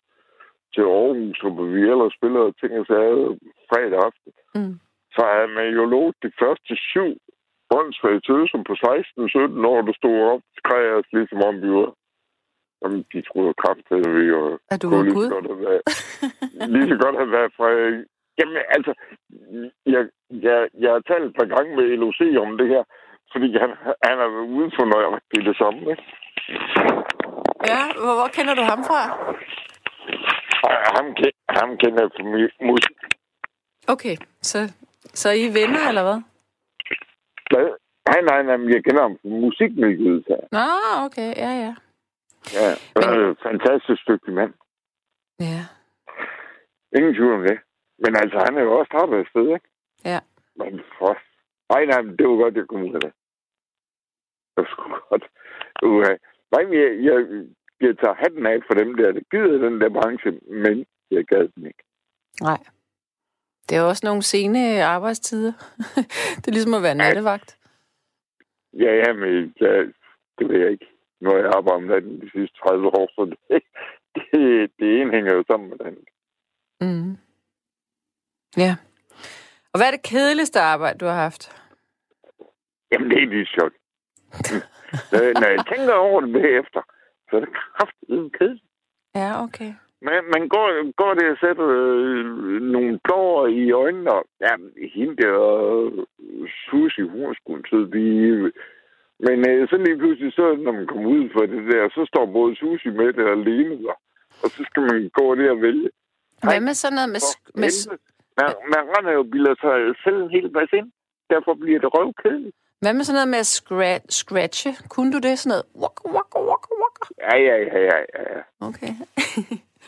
til Aarhus, hvor vi ellers spillede ting og sager fredag aften. Mm. Så havde man jo lovet de første syv åndssvage tøser på 16-17 år, der stod op, skreg os ligesom om vi var Jamen, de troede kraftigt, at vi var At du lige så Gud? godt have været, lige så godt have været fra... Jamen, altså, jeg, jeg, jeg har talt et par gange med LOC om det her, fordi han, han har været ude for nøjagtigt det samme, ikke? Ja, hvor, hvor kender du ham fra? Og ham, ham kender jeg fra musik. Okay, så, så I er venner, eller hvad? Hvad? Nej, nej, nej, men jeg kender ham fra musikmiljøet. Nå, okay, ja, ja. Ja, han er en fantastisk dygtig mand. Ja, Ingen tvivl om det. Men altså, han er jo også startet et sted, ikke? ja. Men for... Nej, nej, men det var godt, jeg kom ud af det. Det var sgu godt. Uh, nej, men jeg, jeg, jeg tager hatten af for dem der, der gider den der branche, men jeg gad den ikke. Nej. Det er også nogle sene arbejdstider. <laughs> det er ligesom at være nattevagt. Ja, ja, men jeg, det ved jeg ikke. Nu har jeg arbejdet om natten de sidste 30 år, så det, <laughs> det, det ene hænger jo sammen med den. Mm. Ja. Og hvad er det kedeligste arbejde, du har haft? Jamen, det er lige sjovt. når, jeg tænker over det bagefter, så er det kraftigt kedeligt. Ja, okay. Man, man går, går der og sætter øh, nogle blåer i øjnene, og ja, hende der Susie, hun er sgu en sød pige. Men øh, så lige pludselig, så når man kommer ud for det der, så står både Susie med det og Lene der. Og så skal man gå der og vælge. Hvad med sådan noget med... Med. Man, man render jo biler sig selv en hel masse ind. Derfor bliver det røvkedeligt. hvad med sådan noget med at scra- scratche? Kunne du det sådan noget? Waka, waka, waka, waka. Ja, ja, ja, ja, ja. Okay.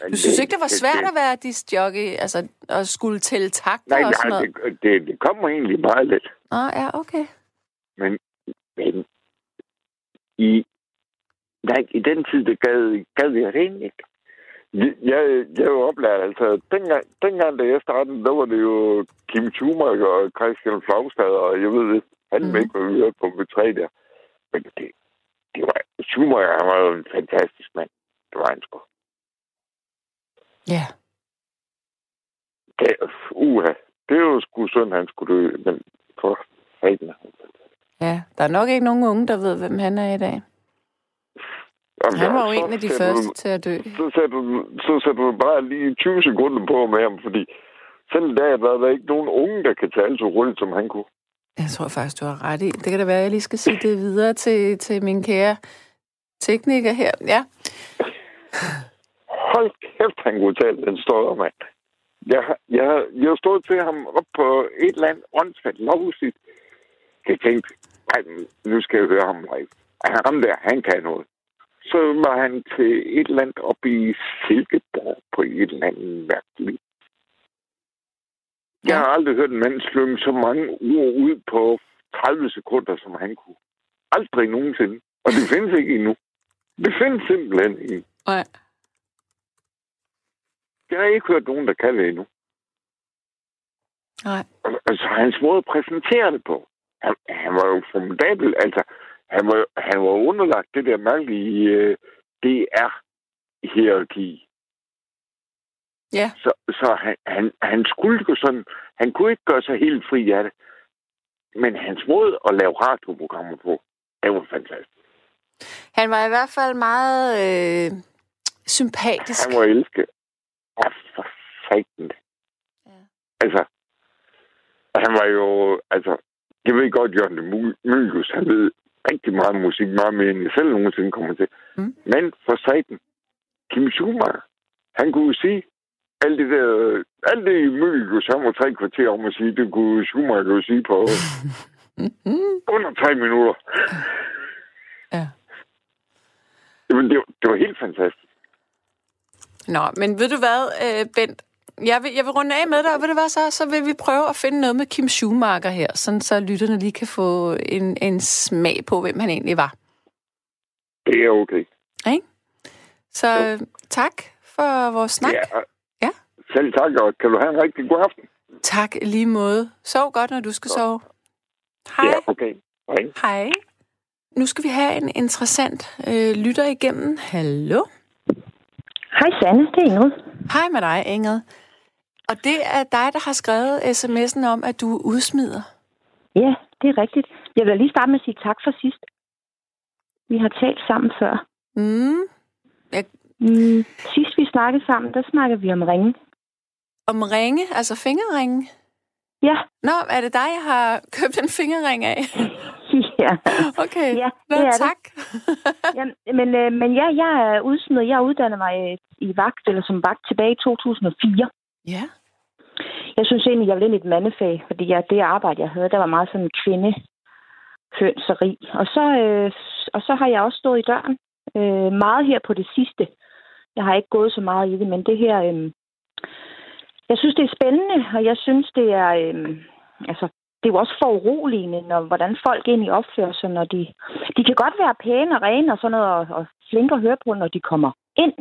Men Du synes ikke, det var svært at være disjockey? Altså, at skulle tælle takter Nej, og sådan nej, noget? det, det, det kommer egentlig meget let. Ah, ja, okay. Men i, nej, i den tid, det gad, gad jeg det egentlig ikke. Jeg, jeg er jo oplært, altså, dengang, dengang da jeg startede, der var det jo Kim Schumacher og Christian Flagstad, og jeg ved det, han mm. ikke, hvad vi hørte på B3 der. Men det, det var, Schumacher, han var jo en fantastisk mand. Det var han sgu. Ja. Det, uha, det er jo sgu synd, han skulle dø, men for fanden. Ja, der er nok ikke nogen unge, der ved, hvem han er i dag. Jamen, Han var jo en af de sætter du- første til at dø. så sætter, du, så sætter du bare lige 20 sekunder på med ham, fordi selv i dag der er der ikke nogen unge, der kan tale så hurtigt, som han kunne. Jeg tror faktisk, du har ret i. Det kan da være, at jeg lige skal sige det videre til, til min kære tekniker her. Ja, Hold kæft, han kunne tale den støder, mand. Jeg, jeg, jeg har stået til ham op på et eller andet åndssvagt lovsigt. Jeg tænkte, nej, nu skal jeg høre ham live. Han, ham der, han kan noget. Så var han til et eller andet oppe i Silkeborg på et eller andet mærkeligt. Jeg har aldrig hørt en mand slynge så mange ord ud på 30 sekunder, som han kunne. Aldrig nogensinde. Og det findes ikke endnu. Det findes simpelthen ikke. Nej. Jeg har ikke hørt nogen, der kan det endnu. Nej. Altså, hans måde at præsentere det på. Han, han var jo formidabel. Altså, han var, han var underlagt det der mærkelige uh, DR-hierarki. Ja. Så, så han, han, han skulle jo sådan... Han kunne ikke gøre sig helt fri af det. Men hans måde at lave radioprogrammer på, det var fantastisk. Han var i hvert fald meget øh, sympatisk. Han var elsket. Ja, for fanden. Ja. Altså, han var jo... Altså, jeg ved godt, Jørgen Mylius, han ved rigtig meget musik, meget mere end jeg selv nogensinde kommer til. Mm. Men for satan, Kim Schumacher, han kunne sige, alt det der, alt det Mylius, han var tre kvarter om at sige, det kunne Schumacher jo sige på <laughs> under tre minutter. Ja. Jamen, det, var, det var helt fantastisk. Nå, men ved du hvad, øh, Bent? Jeg vil, jeg vil runde af med dig, og ved du hvad så? Så vil vi prøve at finde noget med Kim Schumacher her, sådan så lytterne lige kan få en, en smag på, hvem han egentlig var. Det er okay. Ikke? Så Jo. tak for vores snak. Ja, Ja. Selv tak, og kan du have en rigtig god aften? Tak lige måde. Sov godt, når du skal sove. Hej. Ja, okay. Hej. Hej. Nu skal vi have en interessant øh, lytter igennem. Hallo? Hej Sanne, det er Ingrid. Hej med dig, Ingrid. Og det er dig, der har skrevet sms'en om, at du udsmider. Ja, det er rigtigt. Jeg vil lige starte med at sige tak for sidst. Vi har talt sammen før. Mm. Mm, sidst vi snakkede sammen, der snakkede vi om ringe. Om ringe, altså fingerringe. Ja, Nå, er det dig, jeg har købt en fingerring af? <laughs> ja. Okay, Ja, Nå, det er det. tak. <laughs> ja men, øh, men ja, jeg er udsmidt. Jeg uddannet mig øh, i vagt, eller som vagt tilbage i 2004. Ja. Jeg synes egentlig, jeg ville ind i et mandefag, fordi jeg, det arbejde, jeg havde, der var meget sådan kvinde hønseri. Og så, øh, og så har jeg også stået i døren øh, meget her på det sidste. Jeg har ikke gået så meget i det, men det her... Øh, jeg synes, det er spændende, og jeg synes, det er... Øh, altså, det er jo også foruroligende, når, hvordan folk egentlig opfører sig, når de... De kan godt være pæne og rene og sådan noget, og, og flinke at høre på, når de kommer ind.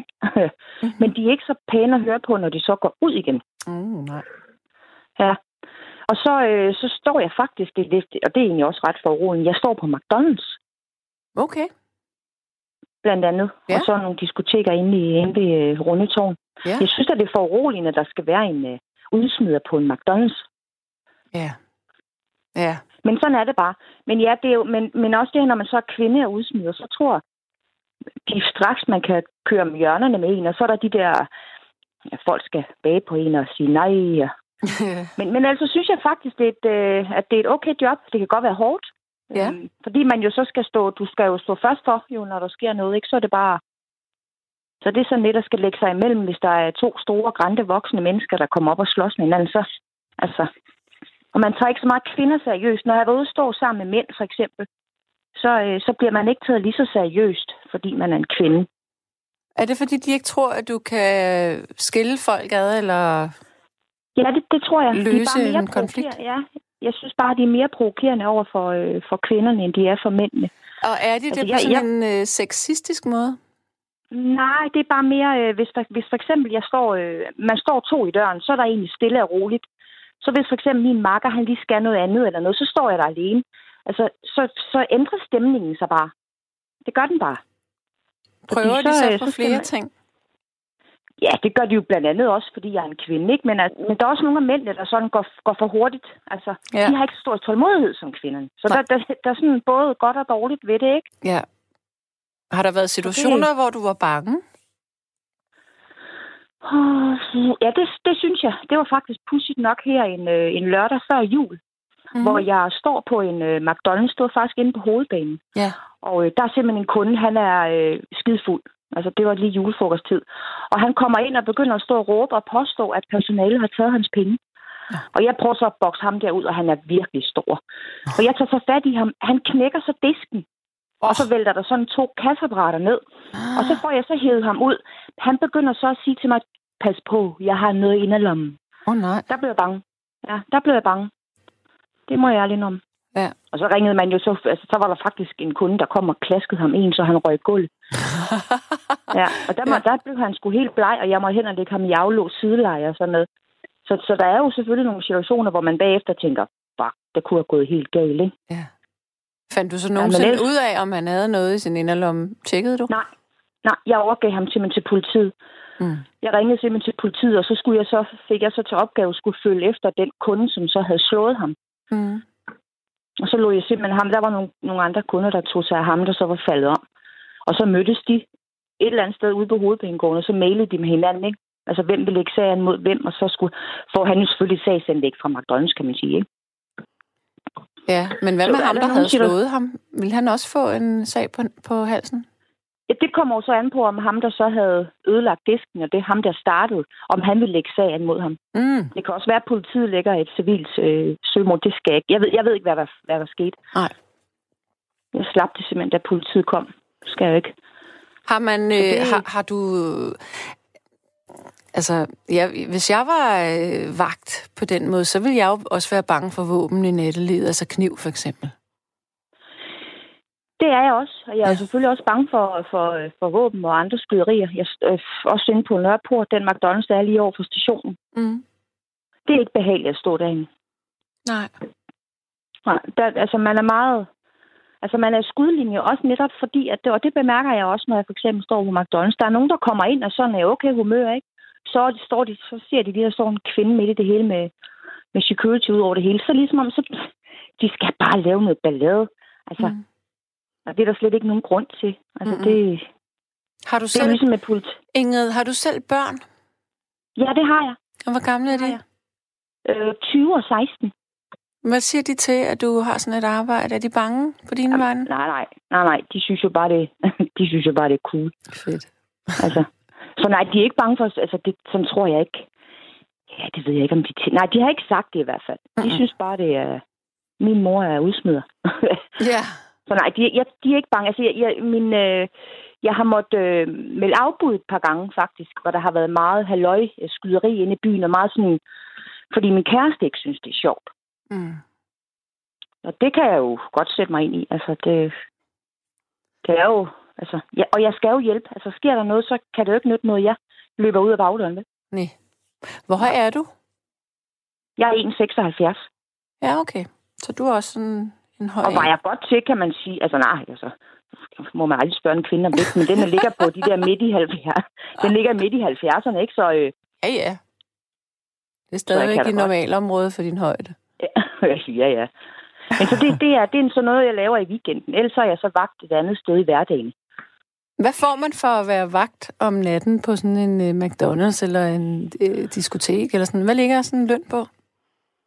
men de er ikke så pæne at høre på, når de så går ud igen. Mm, nej. Ja. Og så, øh, så står jeg faktisk, det, det, og det er egentlig også ret foruroligende, jeg står på McDonald's Okay. blandt andet, Ja. og så nogle diskoteker inde, i, inde ved øh, Rundetårn. Ja. Jeg synes, at det er foruroligende, at der skal være en øh, udsmider på en McDonald's. Ja. Ja. Men sådan er det bare. Men ja, det er jo, men, men også det, når man så er kvinde og udsmider, så tror de straks, man kan køre med hjørnerne med en, og så er der de der, ja, folk skal bage på en og sige nej. og- <laughs> Men, men altså synes jeg faktisk, det er et, øh, at det er et okay job. Det kan godt være hårdt. Ja. Øhm, fordi man jo så skal stå, du skal jo stå først for, jo, når der sker noget, ikke? Så er det bare... Så det er sådan lidt, der skal lægge sig imellem, hvis der er to store, grænte voksne mennesker, der kommer op og slås med hinanden, så... Altså... Og man tager ikke så meget kvinder seriøst. Når jeg var ude og stå sammen med mænd, for eksempel, så, øh, så bliver man ikke taget lige så seriøst, fordi man er en kvinde. Er det, fordi de ikke tror, at du kan skille folk ad, eller... Ja, det, det tror jeg. De er Løse bare mere en konflikt? Ja, jeg synes bare, de er mere provokerende over for, øh, for kvinderne, end de er for mændene. Og er de det Altså, på jeg- sådan en øh, sexistisk måde? Nej, det er bare mere, øh, hvis, der, hvis for eksempel jeg står, øh, man står to i døren, så er der egentlig stille og roligt. Så hvis for eksempel min makker, han lige skal noget andet eller noget, så står jeg der alene. Altså, så, så ændrer stemningen sig bare. Det gør den bare. Prøver Fordi de så, så øh, på så skal flere man- ting? Ja, det gør de jo blandt andet også, fordi jeg er en kvinde, ikke? Men, at, men der er også nogle af mændene, der sådan går, går for hurtigt. Altså, Ja. de har ikke så stor tålmodighed som kvinderne. Så der, der, der er sådan både godt og dårligt ved det, ikke? Ja. Har der været situationer, hvor du var bange? Ja, det, det synes jeg. Det var faktisk pudsigt nok her en, øh, en lørdag før jul, Mm. hvor jeg står på en øh, McDonald's, stod faktisk inde på hovedbanen. Ja. Og øh, der er simpelthen en kunde, han er øh, skidefuld. Altså, det var lige julefrokosttid. Og han kommer ind og begynder at stå og råbe og påstå, at personalet har taget hans penge. Ja. Og jeg prøver så at bokse ham derud, og han er virkelig stor. Og jeg tager så fat i ham. Han knækker så disken. Og så vælter der sådan to kasseapparater ned. Og så får jeg så hævet ham ud. Han begynder så at sige til mig, pas på, jeg har noget i inderlommen. Åh oh, nej. Der blev jeg bange. Ja, der blev jeg bange. Det må jeg ærligt om. Ja. Og så ringede man jo så, altså så var der faktisk en kunde, der kom og klaskede ham en, så han røg gulv. <laughs> ja, og der, må, ja. der blev han sgu helt bleg, og jeg må hen og lægge ham i aflås sideleje og sådan noget. Så, så der er jo selvfølgelig nogle situationer, hvor man bagefter tænker, fuck, det kunne have gået helt galt, ikke? Ja. Fandt du så nogensinde ja, ud af, om han havde noget i sin inderlomme? Tjekkede du? Nej, nej, jeg overgav ham simpelthen til politiet. Mm. Jeg ringede simpelthen til politiet, og så skulle jeg så, fik jeg så til opgave at skulle følge efter den kunde, som så havde slået ham. Mm. Og så lå jeg simpelthen ham. Der var nogle, nogle andre kunder, der tog sig af ham, der så var faldet om. Og så mødtes de et eller andet sted ude på hovedbanegården, og så mailede de med hinanden, ikke? Altså, hvem vil lægge sagen mod hvem, og så skulle, får han jo selvfølgelig sagsanlæg fra McDonald's, kan man sige, ikke? Ja, men hvad så med ham, der, der havde slået ham? Vil han også få en sag på, på halsen? Ja, det kommer jo så an på, om ham, der så havde ødelagt disken, og det er ham, der startede, om han vil lægge sagen mod ham. Mm. Det kan også være, at politiet lægger et civilt øh, søgsmål. Det skal jeg ikke. Jeg ved, jeg ved ikke, hvad der, hvad der skete. Nej. Jeg slap det simpelthen, da politiet kom. Det skal jeg ikke. Har man, øh, det... har, har du, altså, ja, hvis jeg var øh, vagt på den måde, så ville jeg jo også være bange for våben i nattelivet, altså kniv for eksempel. Det er jeg også, og jeg er ja. selvfølgelig også bange for, for, for våben og andre skyderier. Jeg er øh, også inde på Nørreport, den McDonald's, der er lige over for stationen. Mm. Det er ikke behageligt at stå derinde. Nej. Nej, der, altså man er meget... Altså man er skudlinje også netop fordi, at det, og det bemærker jeg også, når jeg for eksempel står på McDonald's. Der er nogen, der kommer ind og sådan er okay humør, ikke? Så, de, står de, så ser de, der står en kvinde midt i det hele med, med security ud over det hele. Så ligesom om, så, de skal bare lave noget ballade. Altså, mm. Og det er der slet ikke nogen grund til. Altså, mm-hmm. det, har du det selv, er ligesom med pult. Ingrid, har du selv børn? Ja, det har jeg. Og hvor gamle er de? Øh, 20 og 16. Hvad siger de til, at du har sådan et arbejde? Er de bange på dine Jamen, vegne? Nej, nej, nej, nej. De synes jo bare, det, <laughs> de synes jo bare, det er cool. Fedt. altså, så nej, de er ikke bange for, altså det, sådan tror jeg ikke. Ja, det ved jeg ikke, om de... T- nej, de har ikke sagt det i hvert fald. De mm-hmm. synes bare, det er... Min mor er udsmider. <laughs> ja. Så nej, de, jeg, de er ikke bange. Altså, jeg, jeg, min, øh, jeg har måttet øh, melde afbud et par gange, faktisk, hvor der har været meget halløj øh, skyderi inde i byen, og meget sådan, fordi min kæreste ikke synes, det er sjovt. Mm. Og det kan jeg jo godt sætte mig ind i. Altså, det, det er jo... Altså, ja, og jeg skal jo hjælpe. Altså, sker der noget, så kan det jo ikke nytte noget, jeg løber ud af bagdøren med. Nej. Hvor høj er du? Jeg er 1,76. Ja, okay. Så du er også sådan en høj... Og var jeg godt til, kan man sige. Altså nej, altså, må man aldrig spørge en kvinde om det, men den ligger på de der midt i 70'erne. Den ligger midt i 70'erne, ikke? Så, øh, ja, ja. Det er stadigvæk i normalområde for din højde. Ja, <laughs> ja. Men så det, det, er, det er sådan noget, jeg laver i weekenden. Ellers er jeg så vagt et andet sted i hverdagen. Hvad får man for at være vagt om natten på sådan en uh, McDonald's eller en uh, diskotek? Eller sådan? Hvad ligger sådan en løn på?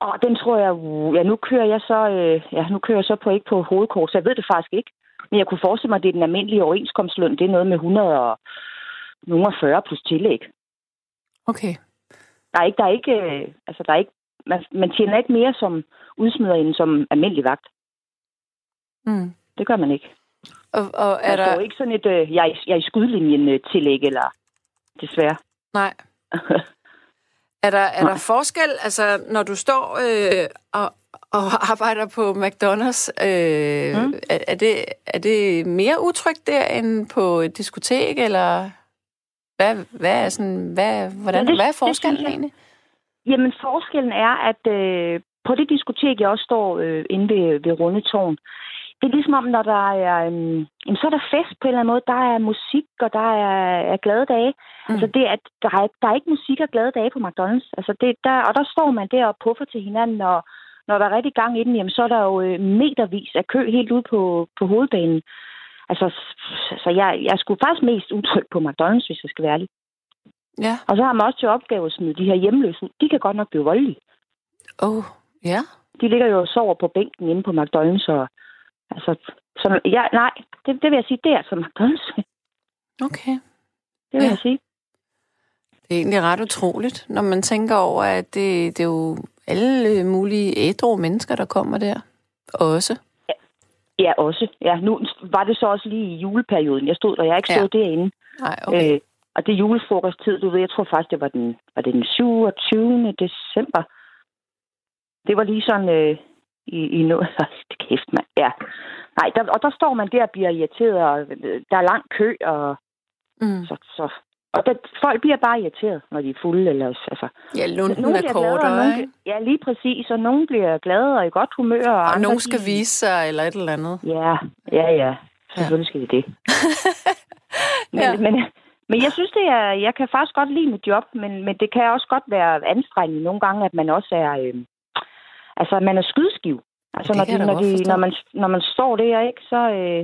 Og den tror jeg, ja, nu kører jeg så, øh, ja, nu kører jeg så på ikke på hovedkort, så jeg ved det faktisk ikke. Men jeg kunne forestille mig, at det er den almindelige overenskomstløn. Det er noget med 140 plus tillæg. Okay. Der er ikke, der er ikke, øh, altså der er ikke, man, man tjener ikke mere som udsmider end som almindelig vagt. Mm. Det gør man ikke. Og, og er der... der... ikke sådan et, øh, jeg, jeg er i skudlinjen øh, tillæg, eller desværre. Nej. <laughs> Er der, er der forskel, altså når du står øh, og, og arbejder på McDonald's, øh, mm. er, er, det, er det mere utrygt der end på et diskotek, eller hvad, hvad er sådan, hvad, hvordan, det, hvad er forskellen det, egentlig? Jamen forskellen er, at øh, på det diskotek, jeg også står øh, inde ved, ved Rundetårn, det er ligesom om, når der er, øhm, så er der fest på en eller anden måde. Der er musik, og der er, er glade dage. Mm. Altså det, at der, er, der er ikke musik og glade dage på McDonald's. Altså det, der, og der står man der og puffer til hinanden, og når der er rigtig gang i den, jamen, så er der jo øh, metervis af kø helt ude på, på hovedbanen. Altså, så jeg, jeg skulle faktisk mest utryg på McDonald's, hvis jeg skal være ærlig. Ja. Og så har man også til opgave at smide de her hjemløse. De kan godt nok blive voldelige. Oh, ja. De ligger jo og sover på bænken inde på McDonald's, og Altså, som, ja, nej, det, det vil jeg sige, det er altså McDonald's. Okay. Det vil ja. jeg sige. Det er egentlig ret utroligt, når man tænker over, at det, det er jo alle mulige ædru mennesker, der kommer der. Også. Ja, ja, også. Ja, nu var det så også lige i juleperioden. Jeg stod der, jeg har ikke stået ja. derinde. Nej, okay. Øh, og det er julefrokosttid, du ved, jeg tror faktisk, det var den, var det den 27. december. Det var lige sådan øh, i, i noget. <laughs> Det kæft, mand. Ja. Nej, der, og der står man der og bliver irriteret, og øh, der er lang kø, og mm. så, så og der, folk bliver bare irriteret, når de er fulde. Eller, altså, ja, lunden er kortere, ikke? Ja, lige præcis. Og nogen bliver glade og i godt humør. Og, og nogen skal vise sig, eller et eller andet. Ja, ja, ja. Selvfølgelig skal de det. <laughs> men, ja. men, men jeg synes, det er, jeg kan faktisk godt lide mit job, men, men det kan også godt være anstrengende nogle gange, at man også er, øh, altså, man er skydeskiv. Altså, når, de, når, de, når, man, når man står der, ikke, så, øh,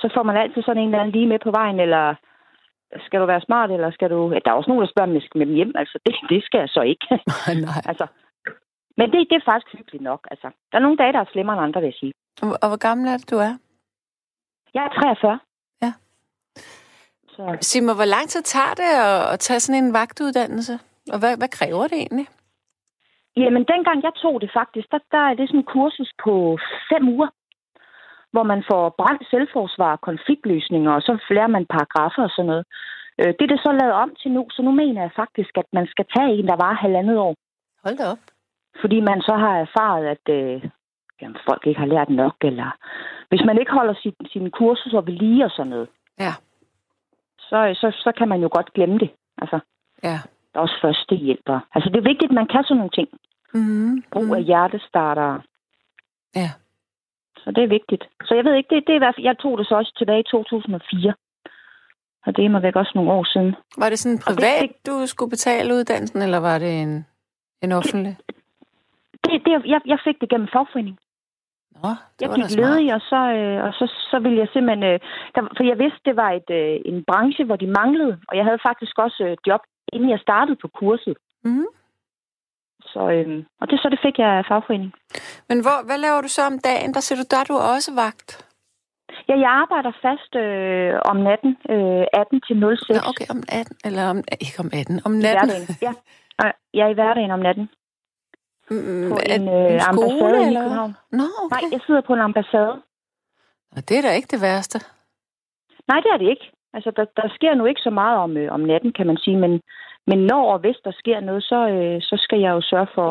så får man altid sådan en eller anden lige med på vejen, eller skal du være smart, eller skal du... Ja, der er også nogen, der spørger, om jeg skal med dem hjem. Altså, det, det skal jeg så ikke. <laughs> Nej. altså, men det, det er faktisk hyggeligt nok. Altså, der er nogle dage, der er slemmere end andre, vil jeg sige. Og, hvor gammel er det, du er? Jeg er 43. Ja. Så. Sig mig, hvor lang tid tager det at, at tage sådan en vagtuddannelse? Og hvad, hvad kræver det egentlig? Jamen, dengang jeg tog det faktisk, der, der er det sådan en kursus på fem uger hvor man får brændt selvforsvar, konfliktløsninger, og så lærer man paragrafer og sådan noget. Øh, det er det så lavet om til nu, så nu mener jeg faktisk, at man skal tage en, der var halvandet år. Hold da op. Fordi man så har erfaret, at øh, jamen, folk ikke har lært nok, eller hvis man ikke holder sin, sine kurser ved lige og sådan noget, ja. så, så, så kan man jo godt glemme det. Altså, ja. Der er også første hjælper. Altså, det er vigtigt, at man kan sådan nogle ting. Mm-hmm. Brug af hjertestarter. Ja. Så det er vigtigt. Så jeg ved ikke, det, det er i hvert fald, jeg tog det så også tilbage i 2004. Og det er mig væk også nogle år siden. Var det sådan privat, det, du skulle betale uddannelsen, eller var det en, en offentlig? Det, det, jeg, jeg fik det gennem fagforening. Nå, det jeg gik ledig, og så, øh, og så, så ville jeg simpelthen... Øh, der, for jeg vidste, det var et, øh, en branche, hvor de manglede, og jeg havde faktisk også øh, job, inden jeg startede på kurset. Mm. Så, øhm, og det så det fik jeg af fagforening. Men hvor, hvad laver du så om dagen? Der siger du, der er du også vagt. Ja, jeg arbejder fast øh, om natten, øh, 18 til 06. Nå, okay, om 18, eller om, ikke om 18, om natten. I ja. Jeg er i hverdagen om natten. Mm, på en, øh, en skole, ambassade eller? i København. Nå, okay. Nej, jeg sidder på en ambassade. Og det er da ikke det værste. Nej, det er det ikke. Altså, der, der sker nu ikke så meget om, øh, om natten, kan man sige, men, men når og hvis der sker noget, så, øh, så skal jeg jo sørge for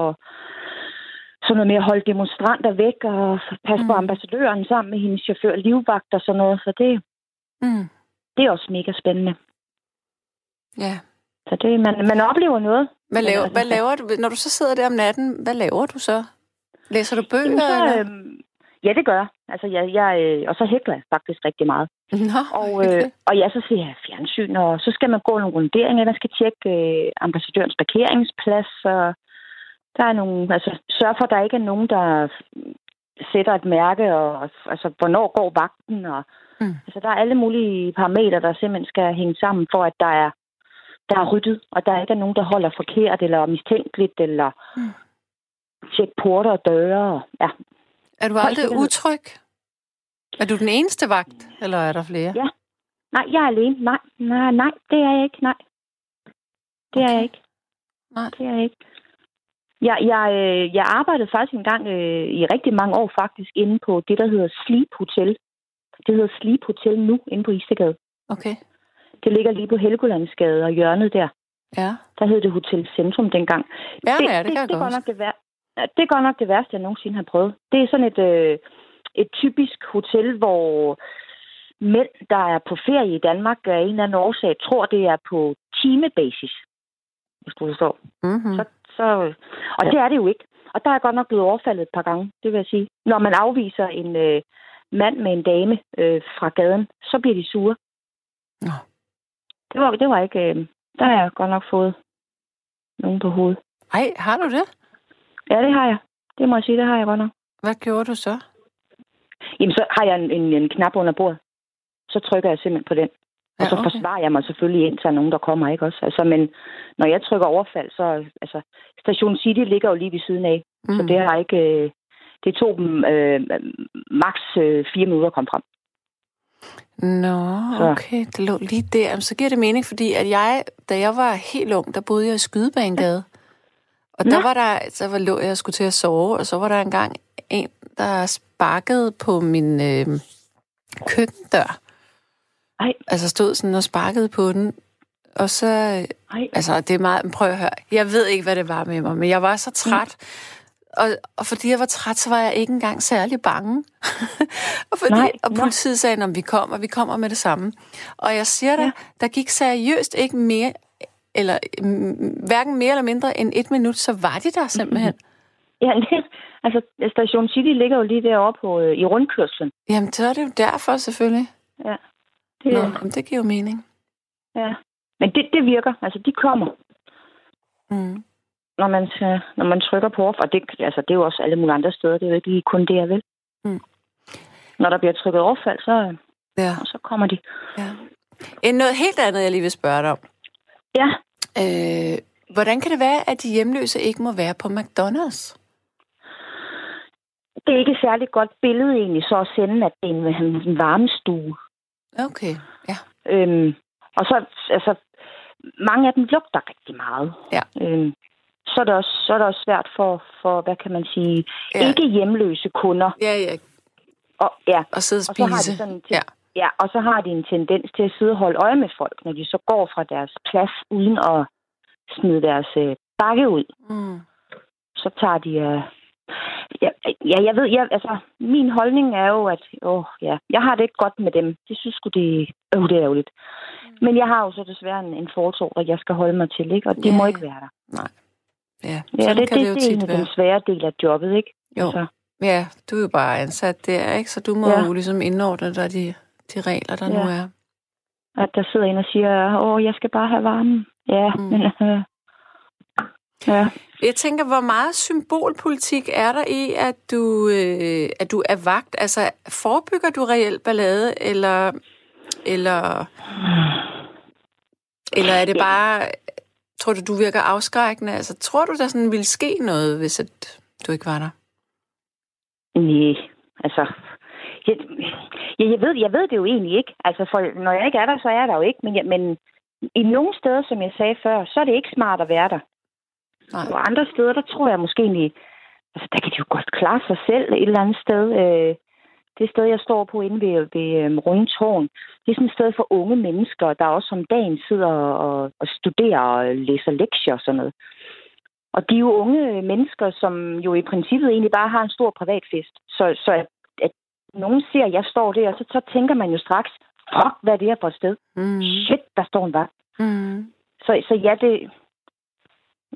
sådan noget med at holde demonstranter væk og passe mm. på ambassadøren sammen med hendes chauffør, livvagt og sådan noget. Så det, mm. det er også mega spændende. Ja. Så det, man, man oplever noget. Hvad laver, altså, hvad laver du, når du så sidder der om natten, hvad laver du så? Læser du bøger? Jamen, så, eller? Ja, det gør jeg. Altså, jeg, jeg, øh, og så hækler jeg faktisk rigtig meget. Nå, og, øh, og ja, så ser jeg fjernsyn, og så skal man gå nogle runderinger, man skal tjekke øh, ambassadørens parkeringsplads, og der er nogle, altså sørg for, at der ikke er nogen, der sætter et mærke, og altså, hvornår går vagten, og mm. altså, der er alle mulige parametre, der simpelthen skal hænge sammen, for at der er, der er ryddet, og der ikke er nogen, der holder forkert, eller mistænkeligt, eller mm. tjekke porter og døre, og, ja. Er du aldrig utryg? Er du den eneste vagt, eller er der flere? Ja. Nej, jeg er alene. Nej, nej, nej det er jeg ikke. Nej. Det okay. er jeg ikke. Nej. Det er jeg ikke. Jeg, jeg, øh, jeg arbejdede faktisk engang øh, i rigtig mange år faktisk inde på det, der hedder Sleep Hotel. Det hedder Sleep Hotel nu, inde på Istegade. Okay. Det ligger lige på Helgolandsgade og hjørnet der. Ja. Der hed det Hotel Centrum dengang. Ja, det, ja, det, det kan det, det, nok det, vær- det er godt nok det værste, jeg nogensinde har prøvet. Det er sådan et, øh, et typisk hotel, hvor mænd, der er på ferie i Danmark, af en eller anden årsag, tror, det er på timebasis, hvis du forstår. Mm-hmm. Så, så, og det er det jo ikke. Og der er godt nok blevet overfaldet et par gange, det vil jeg sige. Når man afviser en øh, mand med en dame øh, fra gaden, så bliver de sure. Nå. Det var, det var ikke... Øh, der har jeg godt nok fået nogen på hovedet. Ej, har du det? Ja, det har jeg. Det må jeg sige, det har jeg godt nok. Hvad gjorde du så? Jamen, så har jeg en, en, en knap under bordet. Så trykker jeg simpelthen på den. Ja, og så okay. forsvarer jeg mig selvfølgelig ind til nogen, der kommer, ikke også? Altså, men når jeg trykker overfald, så... Altså, Station City ligger jo lige ved siden af. Mm. Så det har ikke... Øh, det tog dem øh, maks øh, fire minutter at komme frem. Nå, okay. Det lå lige der. Så giver det mening, fordi at jeg, da jeg var helt ung, der boede jeg i Skydebanegade. Og der var der, så var, lå jeg skulle til at sove, og så var der engang en, der sparkede på min øh, køkkendør. Ej. Altså stod sådan og sparkede på den. Og så, Ej. altså det er meget, prøv at høre, jeg ved ikke, hvad det var med mig, men jeg var så træt. Mm. Og, og fordi jeg var træt, så var jeg ikke engang særlig bange. <laughs> og, fordi, Nej, og politiet sagde, at vi kommer, vi kommer med det samme. Og jeg siger dig, ja. der gik seriøst ikke mere, eller mm, hverken mere eller mindre end et minut, så var de der simpelthen. Ja, det, altså Station City ligger jo lige derovre på, øh, i rundkørslen. Jamen, så er det jo derfor selvfølgelig. Ja. Det, Nå, jamen, det giver jo mening. ja. Men det, det virker. Altså, de kommer, Mm. når man, øh, når man trykker på off. Og det, altså, det er jo også alle mulige andre steder. Det er jo ikke lige kun det, jeg vil. Mm. Når der bliver trykket overfald, så, Ja, så kommer de. ja. En noget helt andet, jeg lige vil spørge dig om. Ja, Øh, hvordan kan det være, at de hjemløse ikke må være på McDonald's? det er ikke et særligt godt billede egentlig, så at sende, at det er en, en varmestue. Okay, ja. Øhm, og så, altså, mange af dem lugter rigtig meget. Ja. Øhm, så er, det også, så er det også svært for, for hvad kan man sige, Ja. ikke hjemløse kunder. Ja, ja. Og, ja, Og sidde og og så har spise. de sådan Ja. Ja, og så har de en tendens til at sidde og holde øje med folk, når de så går fra deres plads uden at smide deres øh, bakke ud. Mm. Så tager de... Øh, ja, ja, jeg ved, jeg, altså, min holdning er jo, at åh, ja, jeg har det ikke godt med dem. Det synes sgu, det, øh, det er ærgerligt. Men jeg har jo så desværre en, en forsorg, at jeg skal holde mig til, ikke? og det Ja, må ikke være der. Nej. Ja, Ja, det, kan det, det, jo det er en af den svære del af jobbet, ikke? Jo. Så, Ja, du er jo bare ansat der, ikke? Så du må Ja. jo ligesom indordne dig de, de regler, der Ja. nu er. at der sidder en og siger, åh, jeg skal bare have varmen. Ja, Mm. men... Øh, ja. Jeg tænker, hvor meget symbolpolitik er der i, at du, øh, at du er vagt? Altså, forebygger du reelt ballade, eller, eller, eller er det Ja. bare... Tror du, du virker afskrækkende? Altså, tror du, der sådan ville ske noget, hvis at du ikke var der? Nej, altså... Jeg, jeg, jeg, ved, jeg ved det jo egentlig ikke. Altså, for når jeg ikke er der, så er jeg der jo ikke. Men, jeg, men i nogle steder, som jeg sagde før, så er det ikke smart at være der. Nej. Og andre steder, der tror jeg måske egentlig... Altså, der kan de jo godt klare sig selv et eller andet sted. Øh, det sted, jeg står på inde ved, ved um, Rundtårn, det er sådan et sted for unge mennesker, der også om dagen sidder og, og studerer og læser lektier og sådan noget. Og de er jo unge mennesker, som jo i princippet egentlig bare har en stor privatfest. Så, så nogen ser, at jeg står der, så, så tænker man jo straks, fuck, hvad er det her for et sted? Mm. Shit, der står en vagt. Mm. Så, så ja, det...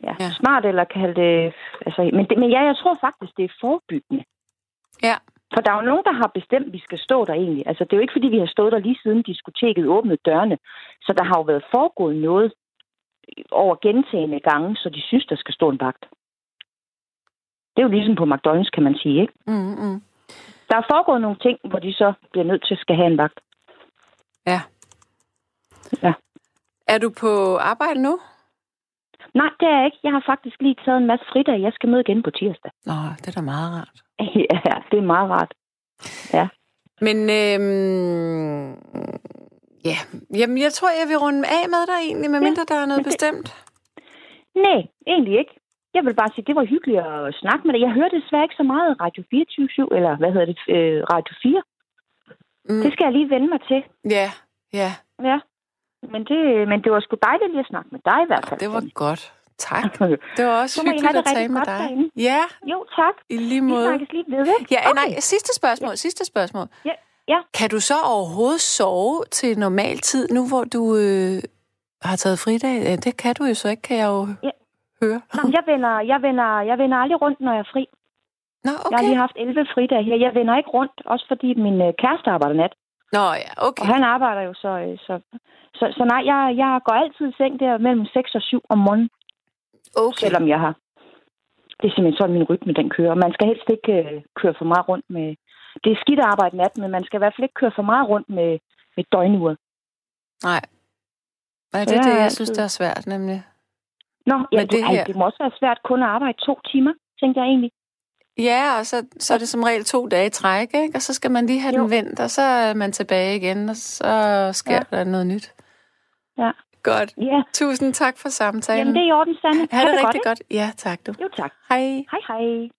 Ja, Ja. smart eller kalde det... Altså, men, det, men ja, jeg tror faktisk, det er forebyggende. Ja. For der er jo nogen, der har bestemt, at vi skal stå der egentlig. Altså, det er jo ikke, fordi vi har stået der lige siden diskoteket åbnede dørene. Så der har jo været foregået noget over gentagende gange, så de synes, der skal stå en vagt. Det er jo ligesom på McDonald's, kan man sige, ikke? Mm, mm. Der er foregået nogle ting, hvor de så bliver nødt til at skal have en vagt. Ja. Ja. Er du på arbejde nu? Nej, det er jeg ikke. Jeg har faktisk lige taget en masse fridag. Jeg skal møde igen på tirsdag. Nå, det er da meget rart. <laughs> ja, det er meget rart. Men øhm, ja, jamen jeg tror, jeg vil runde af med dig egentlig, medmindre der er noget det- bestemt. Nej, egentlig ikke. Jeg vil bare sige, det var hyggeligt at snakke med dig. Jeg hørte desværre ikke så meget Radio 24 eller hvad hedder det, øh, Radio 4. Mm, Det skal jeg lige vende mig til. ja, ja, Ja. Men det, men det var sgu dejligt lige at snakke med dig i hvert fald. det var godt. Tak. <laughs> Det var også hyggeligt at tale med dig. derinde. Ja, Jo, tak. i lige Vi måde. snakkes lige ved, ikke? Ja, Okay. nej, sidste spørgsmål, sidste spørgsmål. Ja, ja. Kan du så overhovedet sove til normal tid, nu hvor du øh, har taget fridag? Ja, det kan du jo så ikke, kan jeg jo Ja. Høre. Men jeg vender, jeg, vender, jeg vender aldrig rundt, når jeg er fri. Nå, Okay. Jeg har lige haft 11 fridage her. Jeg vender ikke rundt, også fordi min øh, kæreste arbejder nat. Nå, ja, okay. Og han arbejder jo, så... øh, Så, så, så nej, jeg, jeg går altid i seng der mellem 6 og 7 om morgenen, okay. selvom jeg har... Det er simpelthen sådan, min rytme den kører. Man skal helst ikke øh, køre for meget rundt med... Det er skidt at arbejde nat, men man skal i hvert fald ikke køre for meget rundt med, med døgnuret. Nej. Nej, Så det er det, jeg synes, der er svært, nemlig. Nå, ja, det, ej, her- det må også være svært kun at arbejde to timer, tænker jeg egentlig. Ja, og så, så er det som regel to dage i træk, ikke? Og så skal man lige have jo. den vendt, og så er man tilbage igen, og så sker ja. der noget nyt. Ja. Godt. Ja. Tusind tak for samtalen. Jamen, det er i orden, Sanne. Ha' det, det rigtig godt. godt. Ja, tak du. Jo, tak. Hej. Hej, hej.